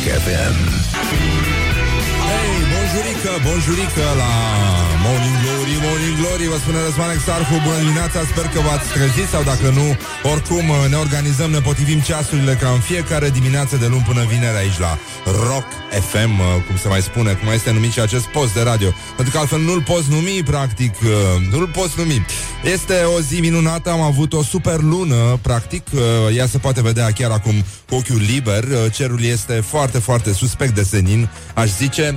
Rock FM. Hey, bonjurică, bonjurică la Morning Glory, Morning Glory Vă spune Răzvan Exarhu, bună dimineața Sper că v-ați trezit sau dacă nu Oricum ne organizăm, ne potrivim ceasurile Ca în fiecare dimineață de luni până vineri Aici la Rock FM Cum se mai spune, cum este numit și acest post de radio. Pentru că altfel nu-l poți numi Practic, nu-l poți numi. Este o zi minunată, am avut o super lună Practic, ea se poate vedea chiar acum Cu ochiul liber, cerul este foarte, foarte suspect de senin. Aș zice,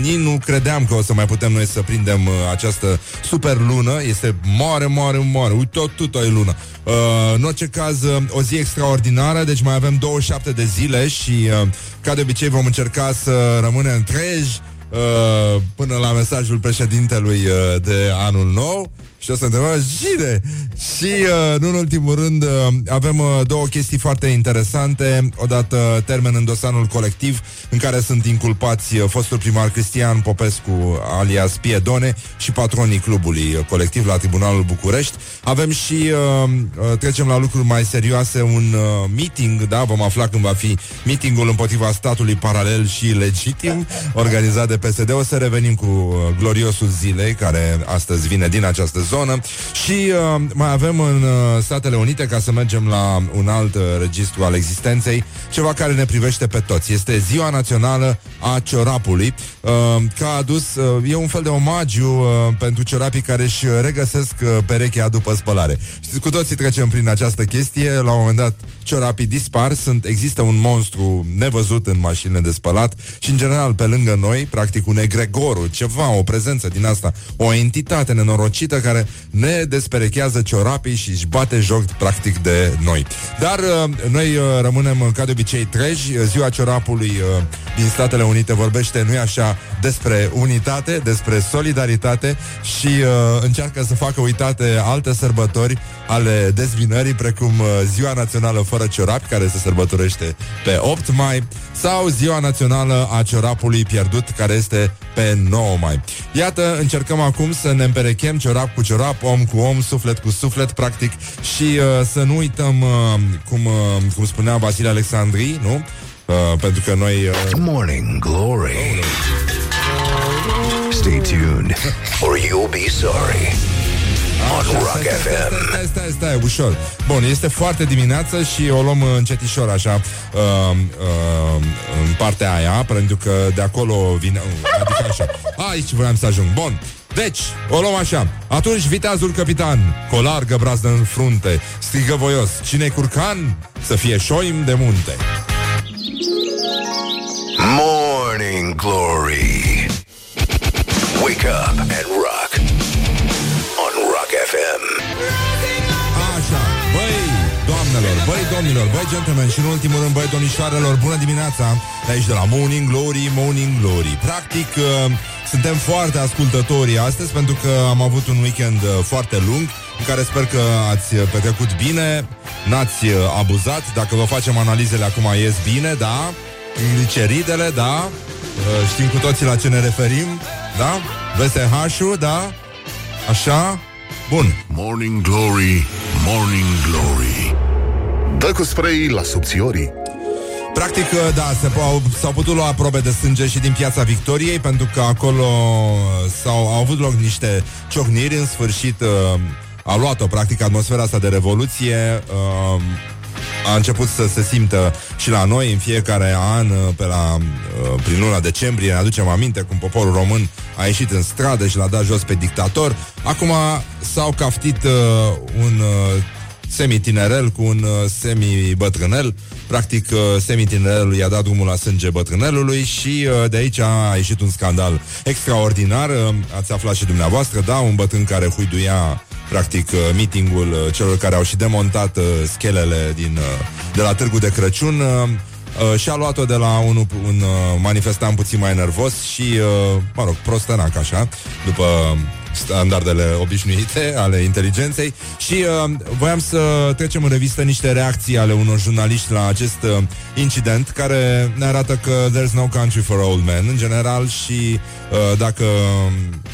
nici nu credeam că o să mai putem noi să prindem uh, această super lună. Este mare, mare, mare. Uite, tot, tot o lună. Uh, în orice caz, uh, o zi extraordinară, deci mai avem 27 de zile și, uh, ca de obicei, vom încerca să rămânem treji uh, până la mesajul președintelui uh, de anul nou. Și o să întrebăm, Jide! Și, uh, nu în ultimul rând, uh, avem uh, două chestii foarte interesante. Odată, termen în dosarul colectiv, în care sunt inculpați uh, fostul primar Cristian Popescu, alias Piedone, și patronii clubului uh, colectiv la Tribunalul București. Avem și, uh, uh, trecem la lucruri mai serioase, un uh, meeting, da, vom afla când va fi meetingul împotriva statului paralel și legitim, organizat de PSD. O să revenim cu uh, gloriosul zilei, care astăzi vine din această zonă și uh, mai avem în uh, Statele Unite, ca să mergem la un alt uh, registru al existenței, ceva care ne privește pe toți. Este Ziua Națională a Ciorapului, uh, că a adus, uh, e un fel de omagiu uh, pentru ciorapii care își regăsesc uh, perechea după spălare. Știți, cu toții trecem prin această chestie, la un moment dat ciorapii dispar, sunt, există un monstru nevăzut în mașinile de spălat și, în general, pe lângă noi, practic un egregorul, ceva, o prezență din asta, o entitate nenorocită care ne desperechează ciorapii și își bate joc, practic, de noi. Dar uh, noi uh, rămânem, ca de obicei, treji. Ziua ciorapului uh, din Statele Unite vorbește, nu așa, despre unitate, despre solidaritate și uh, încearcă să facă uitate alte sărbători ale dezbinării, precum uh, Ziua Națională fără ciorapi, care se sărbătorește pe 8 mai, sau Ziua Națională a Ciorapului Pierdut, care este pe 9 mai. Iată, încercăm acum să ne împerechem ciorap cu ciorap, om cu om, suflet cu suflet, practic, și uh, să nu uităm, uh, cum, uh, cum spunea Vasile Alexandrii, nu? Uh, pentru că noi... Uh... Morning Glory. Stay tuned, or you'll be sorry. On Rock stai, stai, FM. Stai, stai, stai, stai, ușor. Bun, este foarte dimineață și o luăm încetișor așa uh, uh, în partea aia, pentru că de acolo vine... Uh, adică așa. Aici vreau să ajung. Bun. Deci, o luăm așa. Atunci viteazul capitan, cu o largă brazdă în frunte, strigă voios, cine curcan, să fie șoim de munte. Morning Glory. Wake up and rock. On Rock FM. Așa, băi, doamnelor, băi, domnilor, băi, gentlemen și în ultimul rând, băi, domnișoarelor, bună dimineața, de aici de la Morning Glory, Morning Glory. Practic, uh, suntem foarte ascultători astăzi pentru că am avut un weekend uh, foarte lung în care sper că ați uh, petrecut bine, n-ați uh, abuzat, dacă vă facem analizele acum ies bine, da? Gliceridele, da? Uh, Știm cu toții la ce ne referim, da? VSH-ul, da? Așa? Bun, Morning Glory, Morning Glory Dă cu spray la subțiorii Practic, da, se po- s-au putut lua probe de sânge și din piața Victoriei, pentru că acolo s-au, au avut loc niște ciocniri, în sfârșit uh, a luat-o, practic, atmosfera asta de revoluție. Uh, a început să se simtă și la noi în fiecare an, uh, pe la, uh, prin luna decembrie, ne aducem aminte cum poporul român a ieșit în stradă și l-a dat jos pe dictator. Acum s-au caftit uh, un uh, semitinerel cu un uh, semi-bătrânel. Practic, uh, semitinerelul i-a dat drumul la sânge bătrânelului și uh, de aici a ieșit un scandal extraordinar. Uh, ați aflat și dumneavoastră, da? Un bătrân care huiduia practic uh, meetingul uh, celor care au și demontat uh, schelele din, uh, de la Târgu de Crăciun. Uh, Uh, și a luat-o de la un, un uh, manifestant puțin mai nervos și, uh, mă rog, prostănac așa, după standardele obișnuite ale inteligenței. Și uh, voiam să trecem în revistă niște reacții ale unor jurnaliști la acest uh, incident care ne arată că there's no country for old men în general și uh, dacă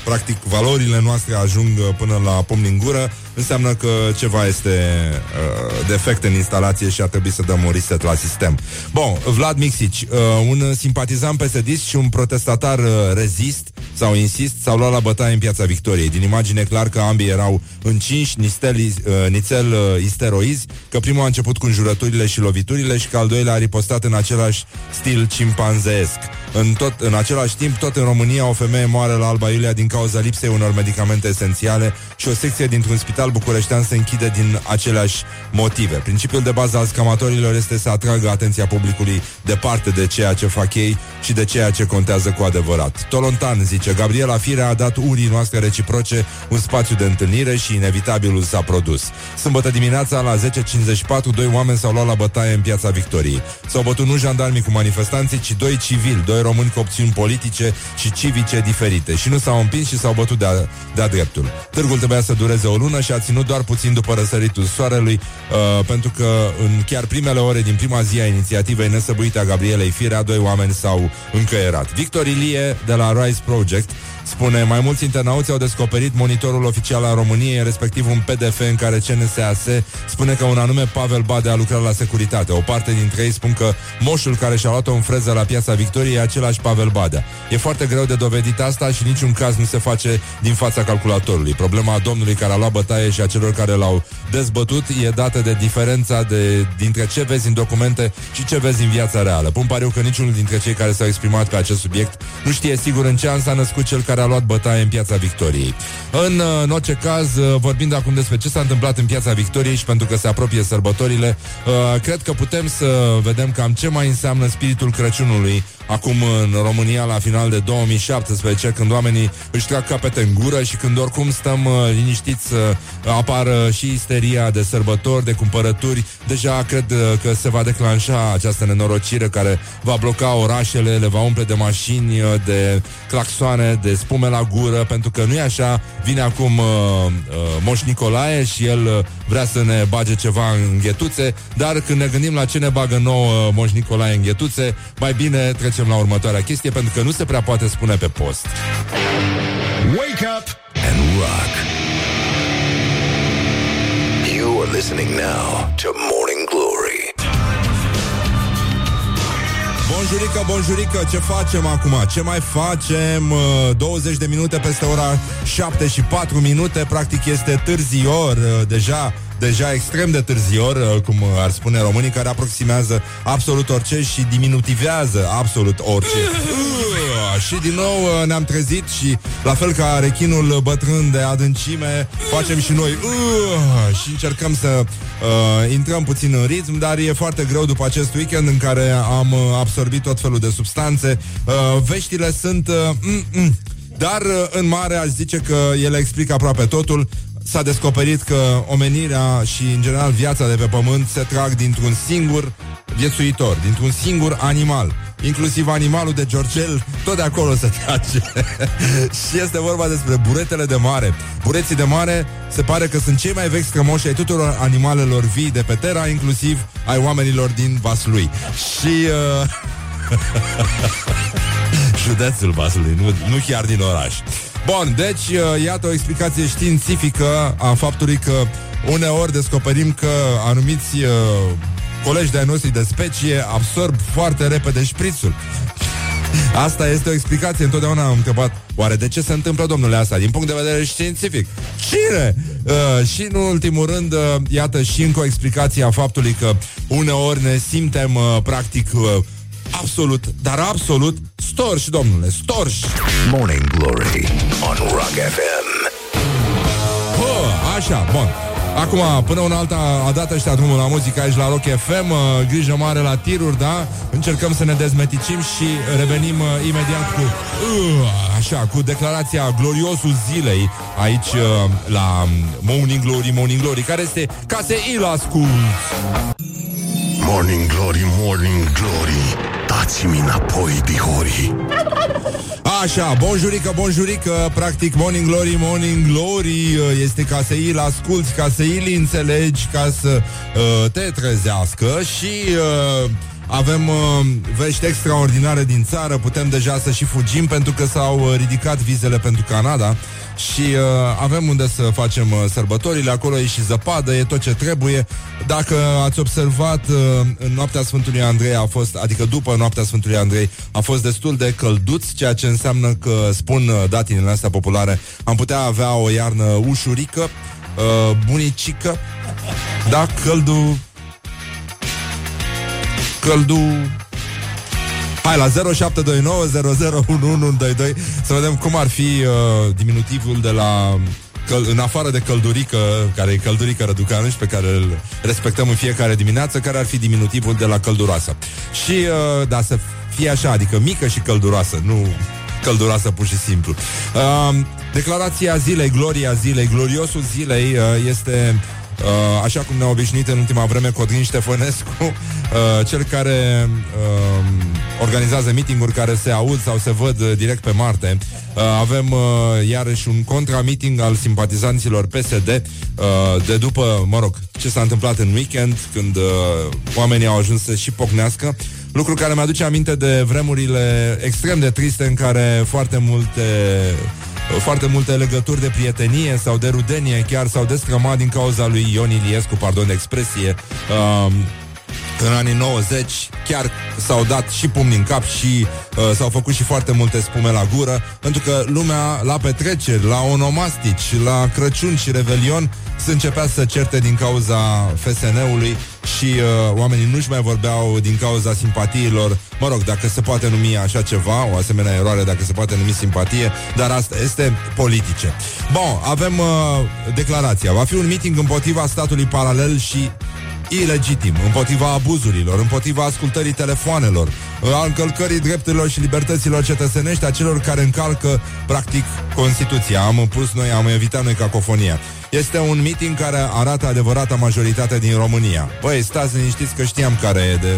practic valorile noastre ajung până la pom din gură, înseamnă că ceva este uh, defect în instalație și ar trebui să dăm un reset la sistem. Bun, Vlad Mixici, uh, un simpatizant psd și un protestatar uh, rezist sau insist s-au luat la bătaie în piața Victoriei. Din imagine clar că ambii erau încinși, nistel, uh, nițel uh, isteroizi, că primul a început cu înjurăturile și loviturile și că al doilea a ripostat în același stil cimpanzeesc. În, tot, în același timp, tot în România, o femeie moare la Alba Iulia din cauza lipsei unor medicamente esențiale și o secție dintr-un spital bucureștean se închide din aceleași motive. Principiul de bază al scamatorilor este să atragă atenția publicului departe de ceea ce fac ei și de ceea ce contează cu adevărat. Tolontan, zice, Gabriela Firea a dat urii noastre reciproce un spațiu de întâlnire și inevitabilul s-a produs. Sâmbătă dimineața, la 10.54, doi oameni s-au luat la bătaie în piața Victoriei. S-au bătut nu jandarmii cu manifestanții, ci doi civili, doi români cu opțiuni politice și civice diferite și nu s-au împins și s-au bătut de-a, de dreptul. Târgul trebuia să dureze o lună și a ținut doar puțin după răsăritul soarelui, uh, pentru că în chiar primele ore din prima zi a inițiativei nesăbuite a Gabrielei Firea, doi oameni s-au încăierat. Victor Ilie de la Rise Project Spune, mai mulți internauți au descoperit monitorul oficial al României, respectiv un PDF în care CNSAS spune că un anume Pavel Bade a lucrat la securitate. O parte dintre ei spun că moșul care și-a luat-o în freză la piața Victoriei e același Pavel Badea. E foarte greu de dovedit asta și niciun caz nu se face din fața calculatorului. Problema domnului care a luat bătaie și a celor care l-au dezbătut e dată de diferența de, dintre ce vezi în documente și ce vezi în viața reală. Pun pariu că niciunul dintre cei care s-au exprimat pe acest subiect nu știe sigur în ce an s-a născut cel care care a luat bătaie în piața Victoriei. În, în orice caz, uh, vorbind acum despre ce s-a întâmplat în piața Victoriei și pentru că se apropie sărbătorile, uh, cred că putem să vedem cam ce mai înseamnă spiritul Crăciunului acum în România la final de 2017, când oamenii își trag capete în gură și când oricum stăm uh, liniștiți să apară și isteria de sărbători, de cumpărături. Deja cred uh, că se va declanșa această nenorocire care va bloca orașele, le va umple de mașini, uh, de claxoane, de spume la gură, pentru că nu e așa. Vine acum uh, uh, Moș Nicolae și el uh, vrea să ne bage ceva în ghetuțe, dar când ne gândim la ce ne bagă nouă uh, Moș Nicolae în ghetuțe, mai bine trecem la următoarea chestie, pentru că nu se prea poate spune pe post. Wake up and rock. You are listening now to Morning Glory. Bonjurică, bonjurică, ce facem acum? Ce mai facem? 20 de minute peste ora 7 și 4 minute Practic este târzior Deja deja extrem de târzior, uh, cum ar spune românii, care aproximează absolut orice și diminutivează absolut orice. Uh, și din nou uh, ne-am trezit și la fel ca rechinul bătrân de adâncime, facem și noi și încercăm să uh, intrăm puțin în ritm, dar e foarte greu după acest weekend în care am absorbit tot felul de substanțe. Uh, veștile sunt... Uh, mm-mm. Dar, în mare, aș zice că ele explică aproape totul s-a descoperit că omenirea și, în general, viața de pe pământ se trag dintr-un singur viețuitor, dintr-un singur animal. Inclusiv animalul de Georgel, tot de acolo se trage. și este vorba despre buretele de mare. Bureții de mare se pare că sunt cei mai vechi strămoși ai tuturor animalelor vii de pe Terra, inclusiv ai oamenilor din Vaslui. Și... Uh... Județul Vaslui, nu, nu chiar din oraș. Bun, deci uh, iată o explicație științifică a faptului că uneori descoperim că anumiți uh, colegi de-ai noștri de specie absorb foarte repede șprițul. Asta este o explicație. Întotdeauna am întrebat Oare de ce se întâmplă, domnule, asta? Din punct de vedere științific. Cine? Uh, și, în ultimul rând, uh, iată și încă o explicație a faptului că uneori ne simtem, uh, practic, uh, absolut, dar absolut storși, domnule, storși. Morning Glory on Rock FM. Bă, așa, bun. Acum, până una alta, a dat ăștia drumul la muzică aici la Rock FM, uh, grijă mare la tiruri, da? Încercăm să ne dezmeticim și revenim uh, imediat cu, uh, așa, cu declarația gloriosul zilei aici uh, la Morning Glory, Morning Glory, care este ca să îl ascult. Morning Glory, Morning Glory. Dați-mi înapoi, dihori Așa, bonjurică, bonjurică Practic, Morning Glory, Morning Glory Este ca să îi asculti Ca să îi înțelegi Ca să uh, te trezească Și... Uh, avem uh, vești extraordinare din țară, putem deja să și fugim pentru că s-au uh, ridicat vizele pentru Canada și uh, avem unde să facem uh, sărbătorile, acolo e și zăpadă, e tot ce trebuie. Dacă ați observat, uh, în noaptea Sfântului Andrei a fost, adică după noaptea Sfântului Andrei, a fost destul de călduț, ceea ce înseamnă că, spun uh, datinile astea populare, am putea avea o iarnă ușurică, uh, bunicică, da, căldu căldu... Hai la 0729001122 Să vedem cum ar fi uh, diminutivul de la căl- în afară de căldurică, care e căldurică răducanu și pe care îl respectăm în fiecare dimineață, care ar fi diminutivul de la călduroasă. Și, uh, da, să fie așa, adică mică și călduroasă, nu călduroasă pur și simplu. Uh, declarația zilei, gloria zilei, gloriosul zilei uh, este Uh, așa cum ne-a obișnuit în ultima vreme Codrin Ștefănescu, uh, cel care uh, organizează mitinguri care se aud sau se văd uh, direct pe Marte. Uh, avem uh, iarăși un contra-meeting al simpatizanților PSD uh, de după, mă rog, ce s-a întâmplat în weekend, când uh, oamenii au ajuns să și pocnească. Lucru care mi-aduce aminte de vremurile extrem de triste în care foarte multe foarte multe legături de prietenie sau de rudenie chiar s-au destrămat din cauza lui Ion Iliescu, pardon de expresie, uh, în anii 90 chiar s-au dat și pumni în cap și uh, s-au făcut și foarte multe spume la gură, pentru că lumea la petreceri, la onomastici, la Crăciun și Revelion se începea să certe din cauza FSN-ului și uh, oamenii nu-și mai vorbeau din cauza simpatiilor. Mă rog, dacă se poate numi așa ceva, o asemenea eroare, dacă se poate numi simpatie, dar asta este politice. Bun, avem uh, declarația. Va fi un meeting împotriva statului paralel și ilegitim, împotriva abuzurilor, împotriva ascultării telefoanelor, a încălcării drepturilor și libertăților cetățenești a celor care încalcă, practic, Constituția. Am pus noi, am evitat noi cacofonia. Este un meeting care arată adevărata majoritate din România. Păi, stați liniștiți că știam care e de...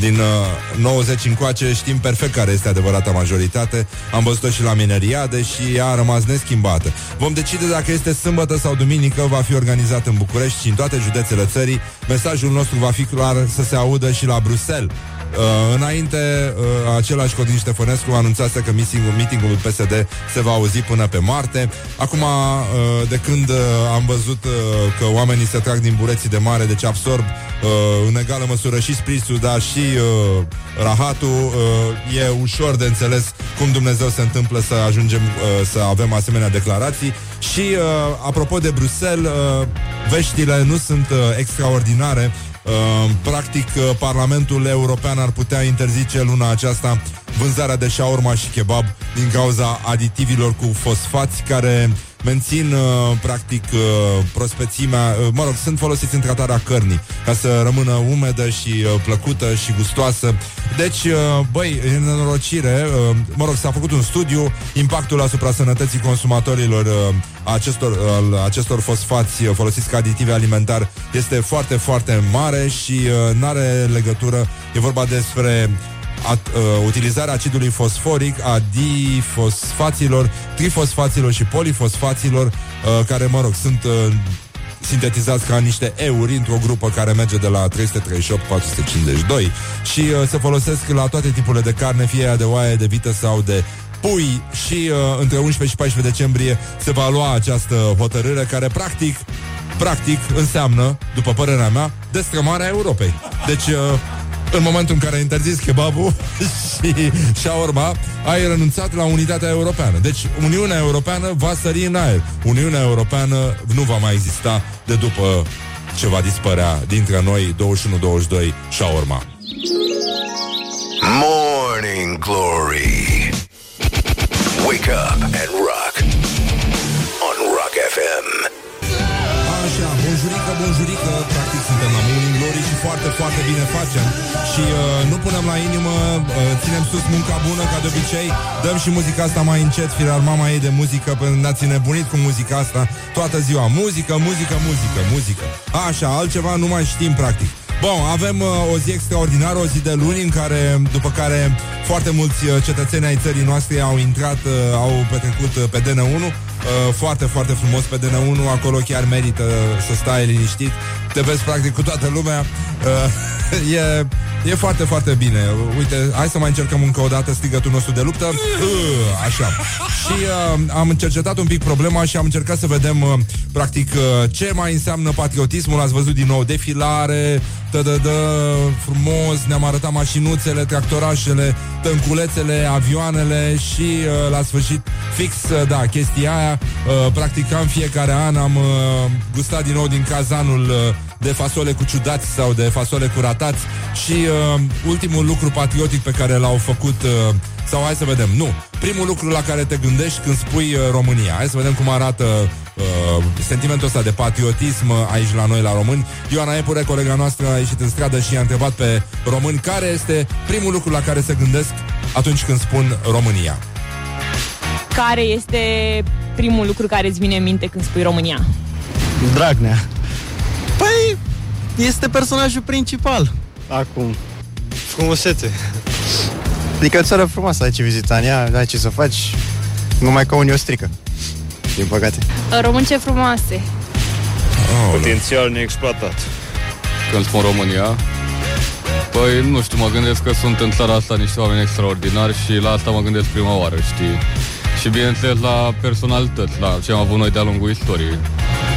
Din uh, 90 încoace știm perfect care este adevărata majoritate. Am văzut-o și la mineriade și ea a rămas neschimbată. Vom decide dacă este sâmbătă sau duminică, va fi organizat în București și în toate județele țării. Mesajul nostru va fi clar să se audă și la Bruxelles. Uh, înainte, uh, același Codin Ștefănescu anunțase că meetingul, meetingul PSD se va auzi până pe Marte. Acum, uh, de când uh, am văzut uh, că oamenii se trag din bureții de mare, deci absorb uh, în egală măsură și sprisul, dar și uh, rahatul, uh, e ușor de înțeles cum Dumnezeu se întâmplă să ajungem uh, să avem asemenea declarații. Și, uh, apropo de Bruxelles, uh, veștile nu sunt uh, extraordinare. Uh, practic, uh, Parlamentul European ar putea interzice luna aceasta vânzarea de shawarma și kebab din cauza aditivilor cu fosfați care mențin uh, practic uh, prospețimea, uh, mă rog, sunt folosiți în tratarea cărnii ca să rămână umedă și uh, plăcută și gustoasă. Deci, uh, băi, în nenorocire, uh, mă rog, s-a făcut un studiu, impactul asupra sănătății consumatorilor uh, acestor, uh, acestor fosfați uh, folosiți ca aditive alimentar este foarte, foarte mare și uh, nu are legătură, e vorba despre at, uh, utilizarea acidului fosforic, a difosfaților, trifosfaților și polifosfaților, uh, care, mă rog, sunt uh, sintetizați ca niște euri într-o grupă care merge de la 338-452 și uh, se folosesc la toate tipurile de carne, fie ea de oaie, de vită sau de pui și uh, între 11 și 14 decembrie se va lua această hotărâre care practic practic înseamnă, după părerea mea, destrămarea Europei. Deci uh, în momentul în care ai interzis kebabul și shawarma, ai renunțat la unitatea europeană. Deci Uniunea Europeană va sări în aer. Uniunea Europeană nu va mai exista de după ce va dispărea dintre noi 21-22 shawarma. Morning Glory. Wake up and rock. On Rock FM. Așa, bonjurică, bonjurică foarte, foarte bine facem. Și uh, nu punem la inimă uh, Ținem sus munca bună ca de obicei. Dăm și muzica asta mai încet Firar mama ei de muzică Pentru că ne-ați nebunit cu muzica asta Toată ziua. Muzică, muzică, muzică, muzică. Așa, altceva nu mai știm practic. Bun, avem uh, o zi extraordinară, o zi de luni în care, după care foarte mulți uh, cetățeni ai țării noastre au intrat, uh, au petrecut uh, pe DN1 uh, foarte, foarte frumos pe DN1 Acolo chiar merită să stai liniștit. Te vezi practic cu toată lumea. Uh, e, e foarte, foarte bine. Uite, hai să mai încercăm încă o dată strigătul nostru de luptă. Uh, Așa. Și uh, am cercetat un pic problema și am încercat să vedem uh, practic uh, ce mai înseamnă patriotismul. Ați văzut din nou defilare dă, dă, dă, frumos, ne-am arătat mașinuțele, tractorașele, tânculețele, avioanele și uh, la sfârșit fix, uh, da, chestia aia, uh, practicam fiecare an, am uh, gustat din nou din cazanul uh, de fasole cu ciudați sau de fasole cu ratați și uh, ultimul lucru patriotic pe care l-au făcut uh, sau hai să vedem, nu, primul lucru la care te gândești când spui uh, România. Hai să vedem cum arată uh, sentimentul ăsta de patriotism uh, aici la noi la români. Ioana Epure, colega noastră, a ieșit în stradă și a întrebat pe români care este primul lucru la care se gândesc atunci când spun România. Care este primul lucru care îți vine în minte când spui România? Dragnea. Păi, este personajul principal. Acum. Frumusețe. Adică țară frumoasă, ai ce vizita în ea, ai ce să faci, numai că unii o strică. Din păcate. Românce frumoase. Oh, Potențial neexploatat. când spun România. Păi, nu știu, mă gândesc că sunt în țara asta niște oameni extraordinari și la asta mă gândesc prima oară, știi? Și bineînțeles la personalități, la ce am avut noi de-a lungul istoriei.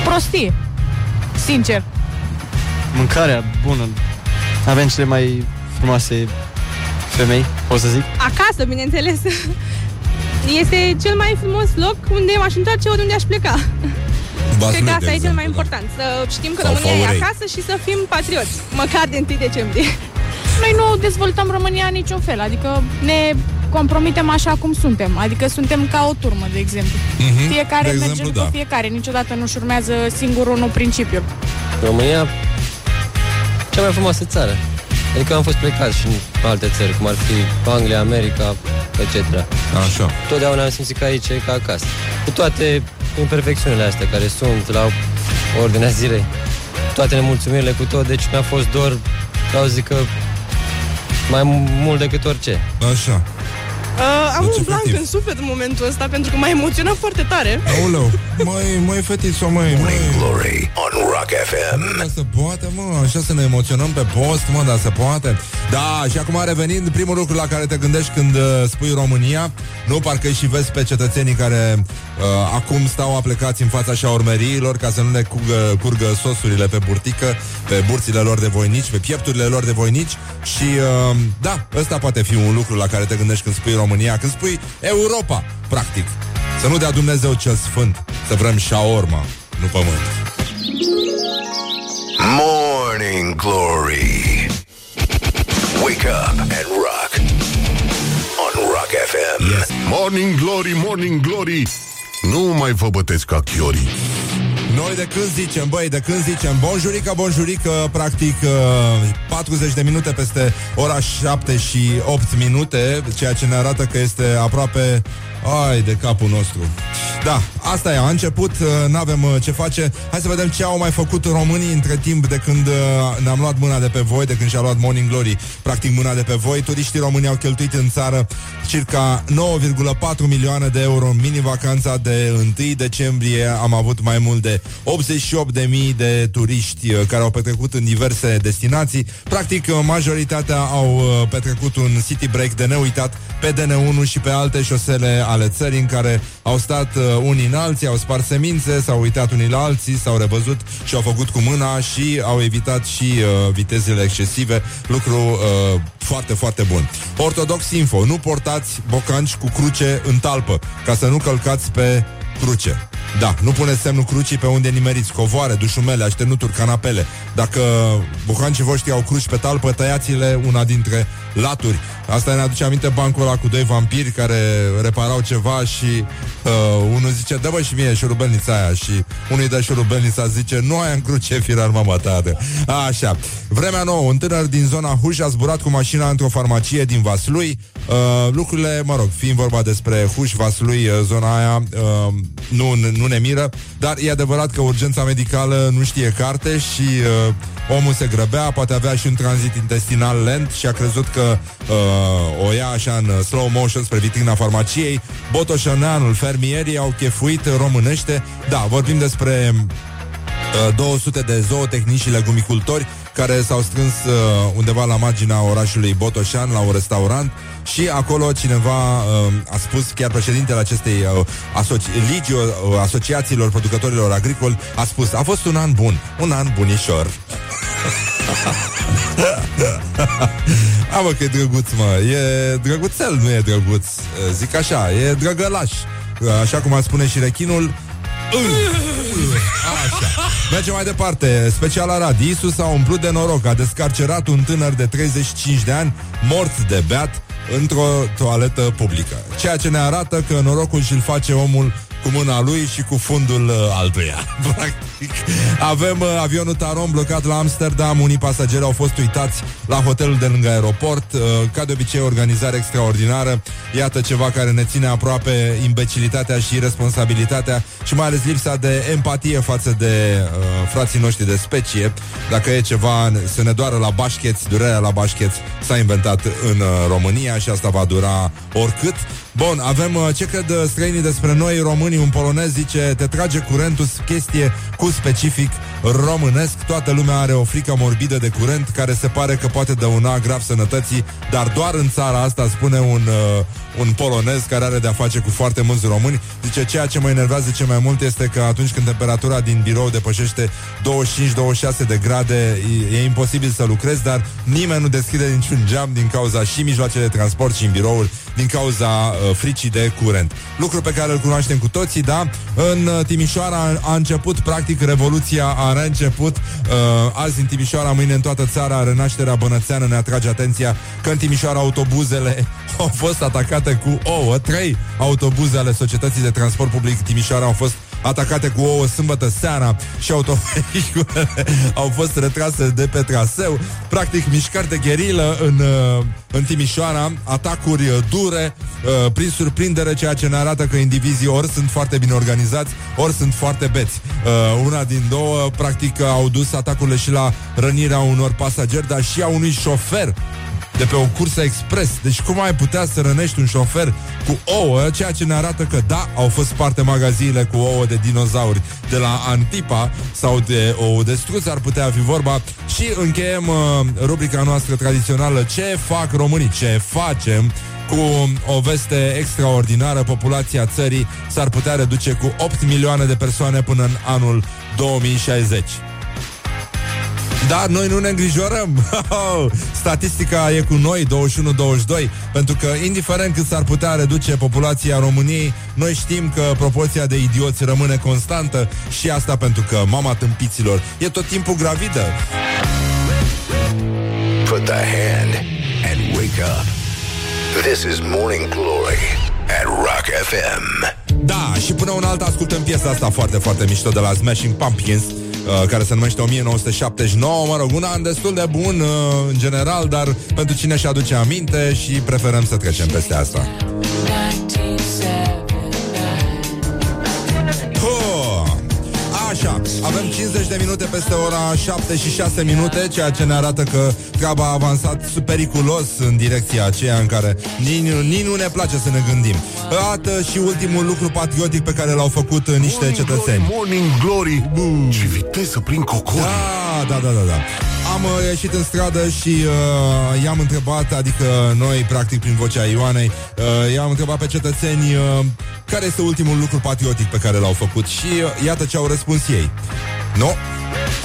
Prostie. Sincer. Mâncarea bună. Avem cele mai frumoase femei, pot să zic. Acasă, bineînțeles. Este cel mai frumos loc unde m-aș întoarce oriunde aș pleca. Vaslui, Cred că asta de e cel mai exemplu, da. important. Să știm că Sau România Faurei. e acasă și să fim patrioți. Măcar de 1 decembrie. Noi nu dezvoltăm România în niciun fel, adică ne compromitem așa cum suntem. Adică suntem ca o turmă, de exemplu. Mhm. Fiecare De merge exemplu, după da. fiecare, niciodată nu-și urmează singur unul principiul. România, cea mai frumoasă țară. Adică am fost plecat și în alte țări, cum ar fi Anglia, America, etc. Așa. Totdeauna am simțit că aici e ca acasă. Cu toate imperfecțiunile astea care sunt la ordinea zilei, toate nemulțumirile cu tot, deci mi-a fost dor, vreau să zic că mai mult decât orice. Așa. Uh, am Deci, un blanc efectiv. în suflet în momentul ăsta pentru că m-a emoționat foarte tare. Aoleu, măi, măi, fetițo, măi, măi. Glory on Rock FM. Dar se poate, mă, așa să ne emoționăm pe post, mă, dar se poate. Da, și acum revenind, primul lucru la care te gândești când uh, spui România, nu parcă și vezi pe cetățenii care uh, acum stau aplecați în fața șaurmeriilor ca să nu ne curgă, curgă sosurile pe burtică, pe burțile lor de voinici, pe piepturile lor de voinici și uh, da, ăsta poate fi un lucru la care te gândești când spui România, când spui Europa, practic. Să nu dea Dumnezeu cel sfânt, să vrem șaorma, nu pământ. Morning Glory. Wake up and rock on Rock FM. Yes. Morning Glory, Morning Glory Nu mai vă bătesc ca chiorii Noi de când zicem, băi, de când zicem Bonjurică, bonjurică, practic uh, 40 de minute peste ora 7 și 8 minute Ceea ce ne arată că este aproape Ai de capul nostru. Da, asta e, a început, uh, n-avem uh, ce face. Hai să vedem ce au mai făcut românii între timp de când uh, ne-am luat mâna de pe voi De când și-a luat Morning Glory, practic mâna de pe voi. Turiștii români au cheltuit în țară circa 9,4 milioane de euro în mini-vacanța de 1 decembrie. Am avut mai mult de 88.000 de turiști uh, care au petrecut în diverse destinații. Practic, uh, majoritatea au uh, petrecut un city break de neuitat pe DN1 și pe alte șosele ale țării în care au stat uh, unii în alții, au spart semințe, s-au uitat unii la alții, s-au revăzut și au făcut cu mâna și au evitat și uh, vitezele excesive, lucru uh, foarte, foarte bun. Ortodox Info, nu portați bocanci cu cruce în talpă, ca să nu călcați pe cruce. Da, nu puneți semnul crucii pe unde nimeriți covoare, dușumele, așternuturi, canapele. Dacă bocancii voștri au cruci pe talpă, tăiați-le una dintre laturi. Asta ne aduce aminte bancul ăla cu doi vampiri care reparau ceva și uh, unul zice, dă bă și mie șurubelnița aia și unul îi dă șurubelnița, zice, nu ai în cruce firar mama tată. Așa. Vremea nouă, un tânăr din zona Huș a zburat cu mașina într-o farmacie din Vaslui. Uh, lucrurile, mă rog, fiind vorba despre Huș, Vaslui, uh, zona aia, uh, nu, nu ne miră, dar e adevărat că urgența medicală nu știe carte și uh, omul se grăbea, poate avea și un tranzit intestinal lent și a crezut că uh, o ia așa în slow motion spre vitrina farmaciei. Botoșăneanul, fermierii au chefuit românește. Da, vorbim despre uh, 200 de zootehnici și legumicultori care s-au strâns uh, undeva la marginea orașului Botoșan, la un restaurant și acolo cineva uh, a spus, chiar președintele acestei uh, asoci- ligii uh, asociațiilor producătorilor agricoli a spus, a fost un an bun, un an bunișor. A, mă, că e drăguț, mă. E drăguțel, nu e drăguț. Zic așa, e drăgălaș. Așa cum ar spune și rechinul, Așa. Mergem mai departe. Special Arad. Isus a umplut de noroc. A descarcerat un tânăr de 35 de ani, mort de beat, într-o toaletă publică. Ceea ce ne arată că norocul și-l face omul cu mâna lui și cu fundul uh, altuia. Practic. Avem uh, avionul Taron blocat la Amsterdam, unii pasageri au fost uitați la hotelul de lângă aeroport, uh, ca de obicei organizare extraordinară. Iată ceva care ne ține aproape imbecilitatea și responsabilitatea și mai ales lipsa de empatie față de uh, frații noștri de specie. Dacă e ceva să ne doară la bașcheți, durerea la bașcheți s-a inventat în uh, România și asta va dura oricât. Bun, avem uh, ce cred uh, străinii despre noi românii. Un polonez zice, te trage curentul, chestie cu specific românesc. Toată lumea are o frică morbidă de curent care se pare că poate dăuna grav sănătății, dar doar în țara asta, spune un, uh, un polonez care are de-a face cu foarte mulți români. Zice, ceea ce mă enervează cel mai mult este că atunci când temperatura din birou depășește 25-26 de grade, e, e imposibil să lucrezi, dar nimeni nu deschide niciun geam din cauza și mijloacele de transport și în birouri, din cauza uh, fricii de curent. Lucru pe care îl cunoaștem cu toții, da? În uh, Timișoara a început, practic, revoluția a reînceput. Uh, azi în Timișoara, mâine în toată țara, renașterea bănățeană ne atrage atenția că în Timișoara autobuzele au fost atacate cu ouă. Trei autobuze ale Societății de Transport Public Timișoara au fost atacate cu ouă sâmbătă seara și autovehiculele au fost retrase de pe traseu. Practic, mișcări de gherilă în, uh, în Timișoara, atacuri uh, dure, uh, prin surprindere, ceea ce ne arată că indivizii ori sunt foarte bine organizați, ori sunt foarte beți. Una din două, practic, au dus atacurile și la rănirea unor pasageri, dar și a unui șofer de pe o cursă expres. Deci cum ai putea să rănești un șofer cu ouă, ceea ce ne arată că da, au fost sparte magaziile cu ouă de dinozauri de la Antipa sau de ou de struț, ar putea fi vorba. Și încheiem uh, rubrica noastră tradițională Ce fac românii? Ce facem? cu o veste extraordinară, populația țării s-ar putea reduce cu 8 milioane de persoane până în anul 2060. Dar noi nu ne îngrijorăm. Statistica e cu noi 21-22, pentru că indiferent cât s-ar putea reduce populația României, noi știm că proporția de idioți rămâne constantă și asta pentru că mama tâmpiților e tot timpul gravidă. Put the hand and wake up. This is Morning Glory at Rock FM. Da, și până un alta ascultăm piesa asta foarte, foarte mișto de la Smashing Pumpkins Uh, care se numește 1979, mă rog, un an destul de bun uh, în general, dar pentru cine și aduce aminte și preferăm să trecem peste asta. Așa, avem 50 de minute peste ora 7 și 6 minute, ceea ce ne arată că treaba a avansat periculos în direcția aceea în care nici, nici nu ne place să ne gândim. Iată și ultimul lucru patriotic pe care l-au făcut niște morning cetățeni. Glory, morning Glory! Bum. Ce viteză prin cocori! Da, da, da, da, da. Am uh, ieșit în stradă și uh, i-am întrebat, adică noi, practic, prin vocea Ioanei, uh, i-am întrebat pe cetățeni uh, care este ultimul lucru patriotic pe care l-au făcut și uh, iată ce au răspuns ei. Nu?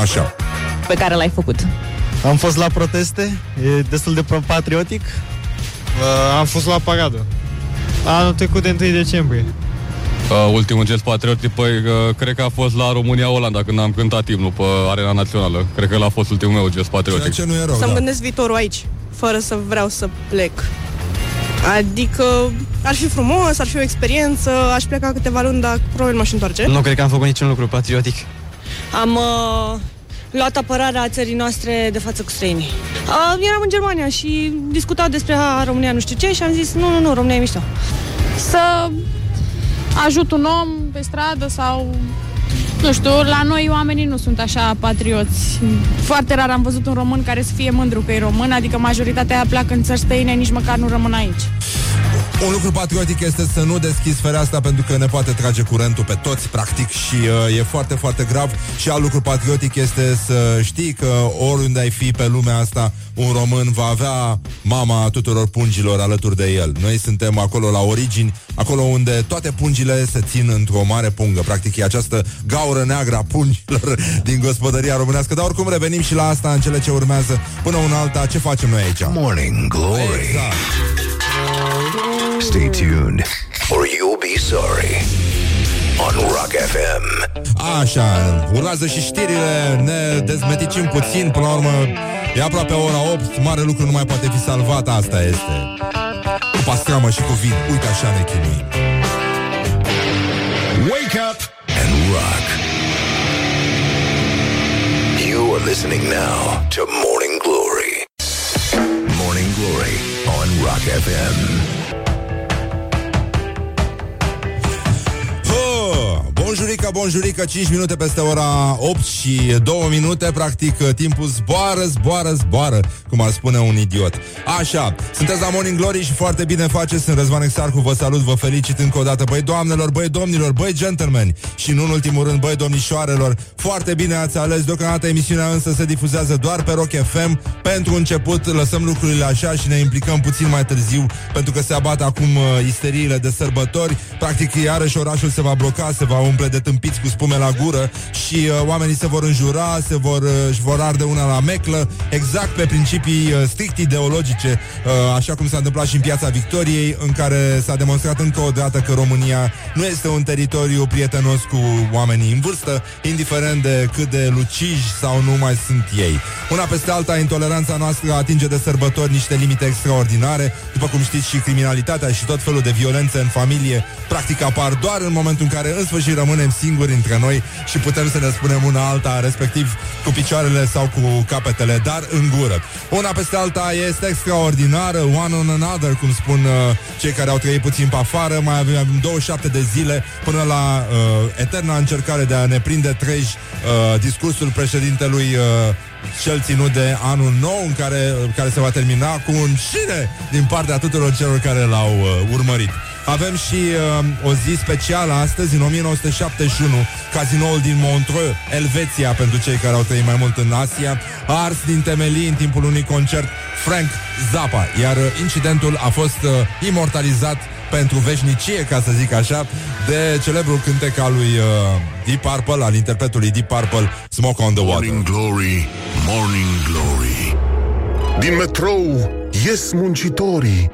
Așa. Pe care l-ai făcut. Am fost la proteste, e destul de patriotic. Uh, am fost la paradă. Anul trecut de 1 decembrie. Uh, ultimul gest patriotic, păi, uh, cred că a fost la România-Olanda, când am cântat imnul pe arena națională. Cred că l-a fost ultimul meu gest Ceea patriotic. ce nu e rău, Să-mi da. gândesc viitorul aici, fără să vreau să plec. Adică ar fi frumos, ar fi o experiență, aș pleca câteva luni, dar probabil m-aș întoarce. Nu cred că am făcut niciun lucru patriotic. Am uh, luat apărarea țării noastre de față cu străinii. Uh, eram în Germania și discutau despre a, România nu știu ce și am zis nu, nu, nu, România e mișto. Să ajut un om pe stradă sau Nu știu, la noi oamenii nu sunt așa patrioți. Foarte rar am văzut un român care să fie mândru că e român, adică majoritatea pleacă în țări străine, nici măcar nu rămân aici. Un lucru patriotic este să nu deschizi fereastra pentru că ne poate trage curentul pe toți, practic, și uh, e foarte, foarte grav. Și alt lucru patriotic este să știi că oriunde ai fi pe lumea asta, un român va avea mama tuturor pungilor alături de el. Noi suntem acolo la origini, acolo unde toate pungile se țin într-o mare pungă. Practic e această gaură neagră a pungilor din gospodăria românească. Dar oricum revenim și la asta în cele ce urmează. Până una alta, ce facem noi aici? Morning Glory. Exact. Stay tuned or you'll be sorry. On Rock FM. Așa, urmează și știrile, ne dezmeticim puțin, până la urmă e aproape ora 8, mare lucru nu mai poate fi salvat, asta este. Cu pastramă și cu vin, uite așa ne chinuim. Wake up and rock. You are listening now to Morning Glory. Morning Glory on Rock FM. Bonjurică, bonjurică, 5 minute peste ora 8 și 2 minute, practic timpul zboară, zboară, zboară, cum ar spune un idiot. Așa, sunteți la Morning Glory și foarte bine faceți, sunt Răzvan Exarcu, vă salut, vă felicit încă o dată, băi doamnelor, băi domnilor, băi gentlemen și nu în ultimul rând, băi domnișoarelor, foarte bine ați ales, deocamdată emisiunea însă se difuzează doar pe Rock FM, pentru început lăsăm lucrurile așa și ne implicăm puțin mai târziu, pentru că se abat acum uh, isteriile de sărbători, practic iarăși orașul se va bloca, se va umple de tâmpiți cu spume la gură și uh, oamenii se vor înjura, se vor, uh, își vor arde una la meclă, exact pe principii uh, strict ideologice, uh, așa cum s-a întâmplat și în Piața Victoriei, în care s-a demonstrat încă o dată că România nu este un teritoriu prietenos cu oamenii în vârstă, indiferent de cât de luciji sau nu mai sunt ei. Una peste alta, intoleranța noastră atinge de sărbători niște limite extraordinare, după cum știți și criminalitatea și tot felul de violențe în familie, practic apar doar în momentul în care în sfârșit rămânem singuri între noi și putem să ne spunem una alta, respectiv cu picioarele sau cu capetele, dar în gură. Una peste alta este extraordinară, one on another, cum spun uh, cei care au trăit puțin pe afară, mai avem 27 de zile până la uh, eterna încercare de a ne prinde treji uh, discursul președintelui uh, cel ținut de anul nou în care, care se va termina cu un șine din partea tuturor celor care l-au uh, urmărit. Avem și uh, o zi specială astăzi, în 1971, cazinoul din Montreux, Elveția, pentru cei care au trăit mai mult în Asia, a ars din temelii în timpul unui concert Frank Zappa, iar uh, incidentul a fost uh, imortalizat pentru veșnicie, ca să zic așa, de celebrul cântec al lui uh, Deep Purple, al interpretului Deep Purple, Smoke on the Water. Morning Glory, Morning Glory. Din metrou ies muncitorii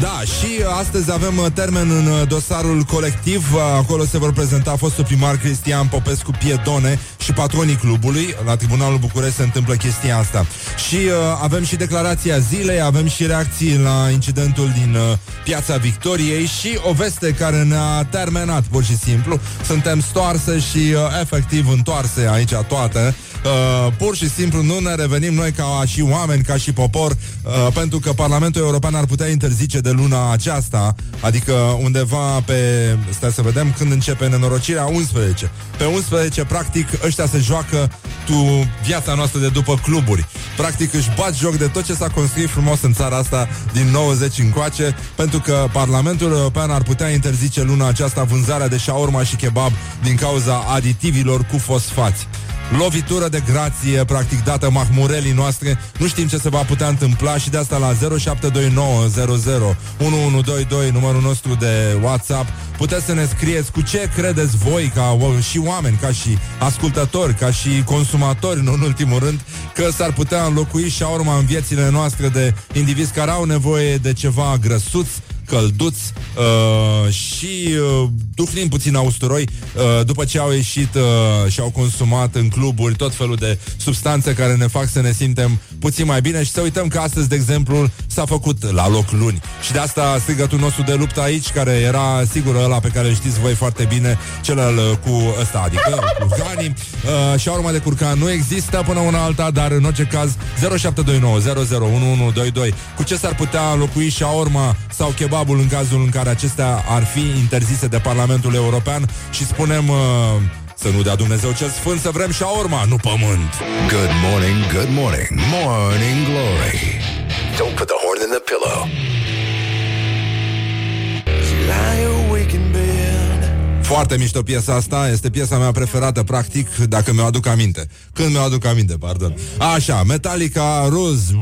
Da, și uh, astăzi avem uh, termen în uh, dosarul colectiv. Uh, Acolo se vor prezenta fostul primar Cristian Popescu Piedone și patronii clubului. La Tribunalul București se întâmplă chestia asta. Și uh, avem și declarația zilei, avem și reacții la incidentul din uh, Piața Victoriei și o veste care ne-a termenat, pur și simplu. Suntem stoarse și uh, efectiv întoarse aici toate. Uh, pur și simplu nu ne revenim noi ca și oameni, ca și popor, uh, pentru că Parlamentul European ar putea interzice de luna aceasta, adică undeva pe, stai să vedem, când începe nenorocirea, 11. Pe 11, practic, ăștia se joacă tu viața noastră de după cluburi. Practic își bat joc de tot ce s-a construit frumos în țara asta din 90 încoace, pentru că Parlamentul European ar putea interzice luna aceasta vânzarea de shawarma și kebab din cauza aditivilor cu fosfați. Lovitură de grație, practic dată mahmurelii noastre. Nu știm ce se va putea întâmpla Și de asta la 0729001122 Numărul nostru de WhatsApp. Puteți să ne scrieți cu ce credeți voi Ca o- și oameni, ca și ascultători Ca și consumatori, nu în ultimul rând Că s-ar putea înlocui și urma în viețile noastre De indivizi care au nevoie de ceva grăsuț călduț uh, și uh, duhnim puțin a usturoi uh, după ce au ieșit uh, și au consumat în cluburi tot felul de substanțe care ne fac să ne simtem puțin mai bine și să uităm că astăzi, de exemplu, s-a făcut la loc luni. Și de asta strigătul nostru de luptă aici, care era sigur ăla pe care îl știți voi foarte bine, cel al, uh, cu ăsta, adică curcanii. Uh, și urma de curcan nu există până una alta, dar în orice caz 0729 001122 cu ce s-ar putea înlocui și urma sau kebabul în cazul în care acestea ar fi interzise de Parlamentul European și spunem uh, Să nu dea Dumnezeu cel sfânt să vrem shaorma, nu pământ. Good morning, good morning, morning glory. Don't put the horn in the pillow. Foarte mișto piesa asta, este piesa mea preferată, practic, dacă mi-o aduc aminte. Când mi-o aduc aminte, pardon. Așa, Metallica, Rose,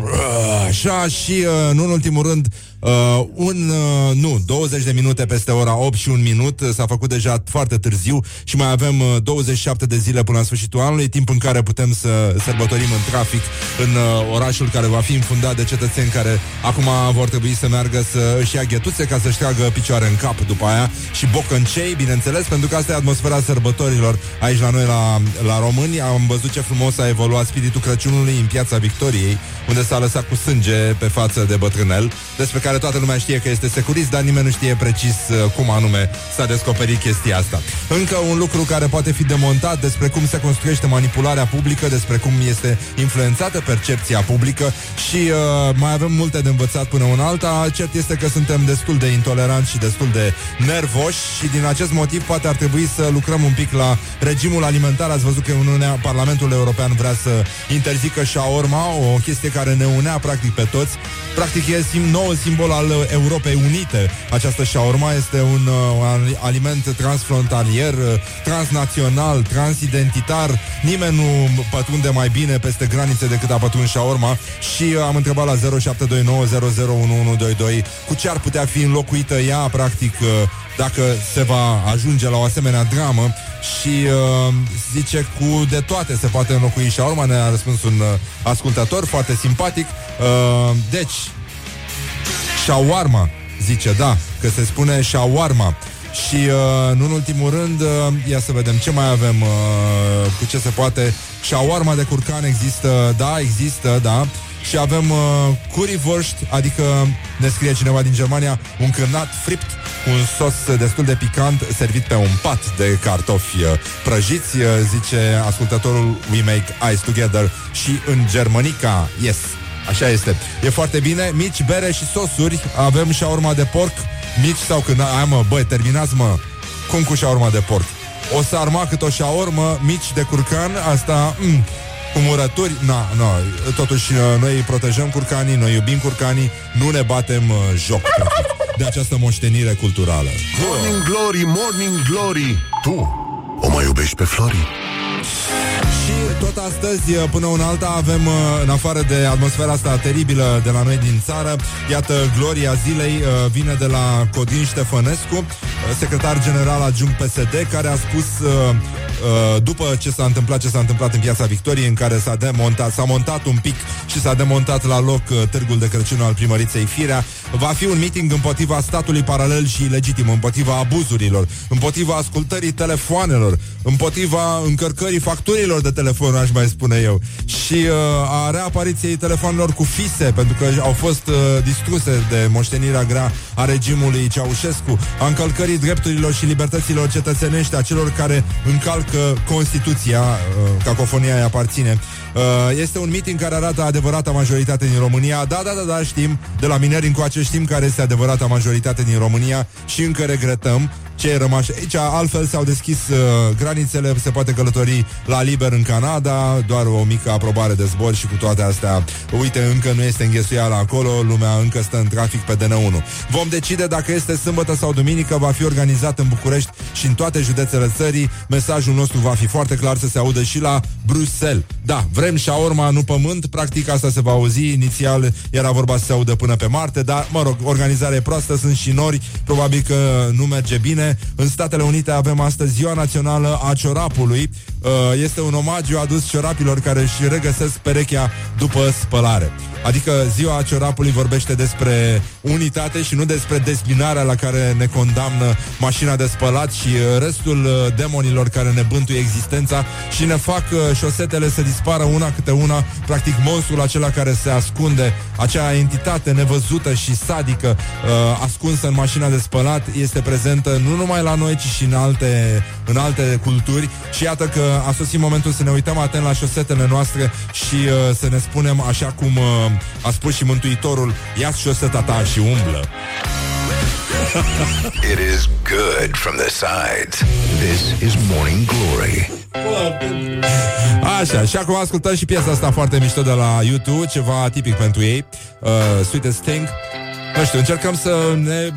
așa și, uh, nu în ultimul rând, Uh, un, uh, nu, 20 de minute peste ora 8 și un minut. Uh, S-a făcut deja foarte târziu Și mai avem uh, 27 de zile până la sfârșitul anului Timp în care putem să sărbătorim în trafic În uh, orașul care va fi infundat de cetățeni Care acum vor trebui să meargă să își ia ghetuțe Ca să-și tragă picioare în cap după aia Și bocăncei, bineînțeles Pentru că asta e atmosfera sărbătorilor Aici la noi la, la români. Am văzut ce frumos a evoluat spiritul Crăciunului În piața Victoriei Unde s-a lăsat cu sânge pe față de bătrânel Despre care toată lumea știe că este securist, dar nimeni nu știe precis uh, cum anume s-a descoperit chestia asta. Încă un lucru care poate fi demontat despre cum se construiește manipularea publică, despre cum este influențată percepția publică și uh, mai avem multe de învățat până una alta. Cert este că suntem destul de intoleranți și destul de nervoși și din acest motiv poate ar trebui să lucrăm un pic la regimul alimentar. Ați văzut că Uniunea, Parlamentul European vrea să interzică shaorma, o chestie care ne unea practic pe toți. Practic e sim, nou simbol al Europei Unite. Această shaorma este un uh, aliment transfrontalier, uh, transnațional, transidentitar. Nimeni nu pătrunde mai bine peste granițe decât a pătruns shaorma și uh, am întrebat la 0729001122 cu ce ar putea fi înlocuită ea, practic, uh, dacă se va ajunge la o asemenea dramă și uh, zice cu de toate se poate înlocui shaorma, ne-a răspuns un uh, ascultător foarte simpatic. Uh, deci, shawarma, zice, da, că se spune shawarma. Și, uh, nu în ultimul rând, uh, ia să vedem ce mai avem, uh, cu ce se poate. Shawarma de curcan există, da, există, da. Și avem uh, currywurst, adică ne scrie cineva din Germania, un cârnat fript cu un sos destul de picant servit pe un pat de cartofi uh, prăjiți, uh, zice ascultătorul We Make Eyes Together și în Germanica, yes, Așa este. E foarte bine. Mici, bere și sosuri. Avem și urma de porc. Mici sau când... Ai mă, băi, terminați mă. Cum cu urma de porc? O sarma cât o șaormă, mici de curcan, asta... Mm, cu murături, na, na, totuși uh, noi protejăm curcanii, noi iubim curcanii, nu ne batem uh, joc practic, de această moștenire culturală. Morning Glory, Morning Glory Tu o mai iubești pe Flori? Și tot astăzi, uh, până una alta, avem, uh, în afară de atmosfera asta teribilă de la noi din țară, iată, gloria zilei uh, vine de la Codin Ștefănescu, uh, secretar general adjunct PSD, care a spus, uh, uh, după ce s-a întâmplat ce s-a întâmplat în Piața Victoriei, în care s-a demontat, s-a montat un pic și s-a demontat la loc uh, târgul de Crăciun al primăriței Firea, va fi un meeting împotriva statului paralel și legitim, împotriva abuzurilor, împotriva ascultării telefoanelor, împotriva încărcării facturilor de telefon, aș mai spune eu, și uh, a reapariției telefonelor cu fise, pentru că au fost uh, distruse de moștenirea grea a regimului Ceaușescu, a încălcării drepturilor și libertăților cetățenești a celor care încalcă Constituția, uh, cacofonia îi aparține. Uh, este un meeting care arată adevărata majoritate din România. Da, da, da, da, știm. De la mineri încoace știm care este adevărata majoritate din România și încă regretăm ce e rămas aici. Altfel s-au deschis uh, granițele, se poate călători la liber în Canada, doar o mică aprobare de zbor și cu toate astea, uite, încă nu este înghesuială acolo, lumea încă stă în trafic pe DN1. Vom decide dacă este sâmbătă sau duminică, va fi organizat în București și în toate județele țării. Mesajul nostru va fi foarte clar să se audă și la Bruxelles. Da, vrem shaorma, nu pământ, practic asta se va auzi. Inițial era vorba să se audă până pe Marte, dar, mă rog, organizarea e proastă, sunt și nori, probabil că nu merge bine. În Statele Unite avem astăzi Ziua Națională a Ciorapului. Uh, Este un omagiu adus ciorapilor care își regăsesc perechea după spălare. Adică ziua ciorapului vorbește despre unitate și nu despre dezbinarea la care ne condamnă mașina de spălat și uh, restul uh, demonilor care ne bântuie existența și ne fac uh, șosetele să dispară una câte una, practic monstrul acela care se ascunde, acea entitate nevăzută și sadică ascunsă în mașina de spălat este prezentă nu numai la noi, ci și în alte, în alte culturi. Și iată că a sosit momentul să ne uităm atent la șosetele noastre și uh, să ne spunem așa cum uh, a spus și Mântuitorul, ia șoseta ta și umblă. It is good from the sides. This is Morning Glory. Așa, și acum ascultăm și piesa asta foarte mișto de la YouTube, ceva tipic pentru ei, uh, Sweetest Thing. Nu știu, încercăm să ne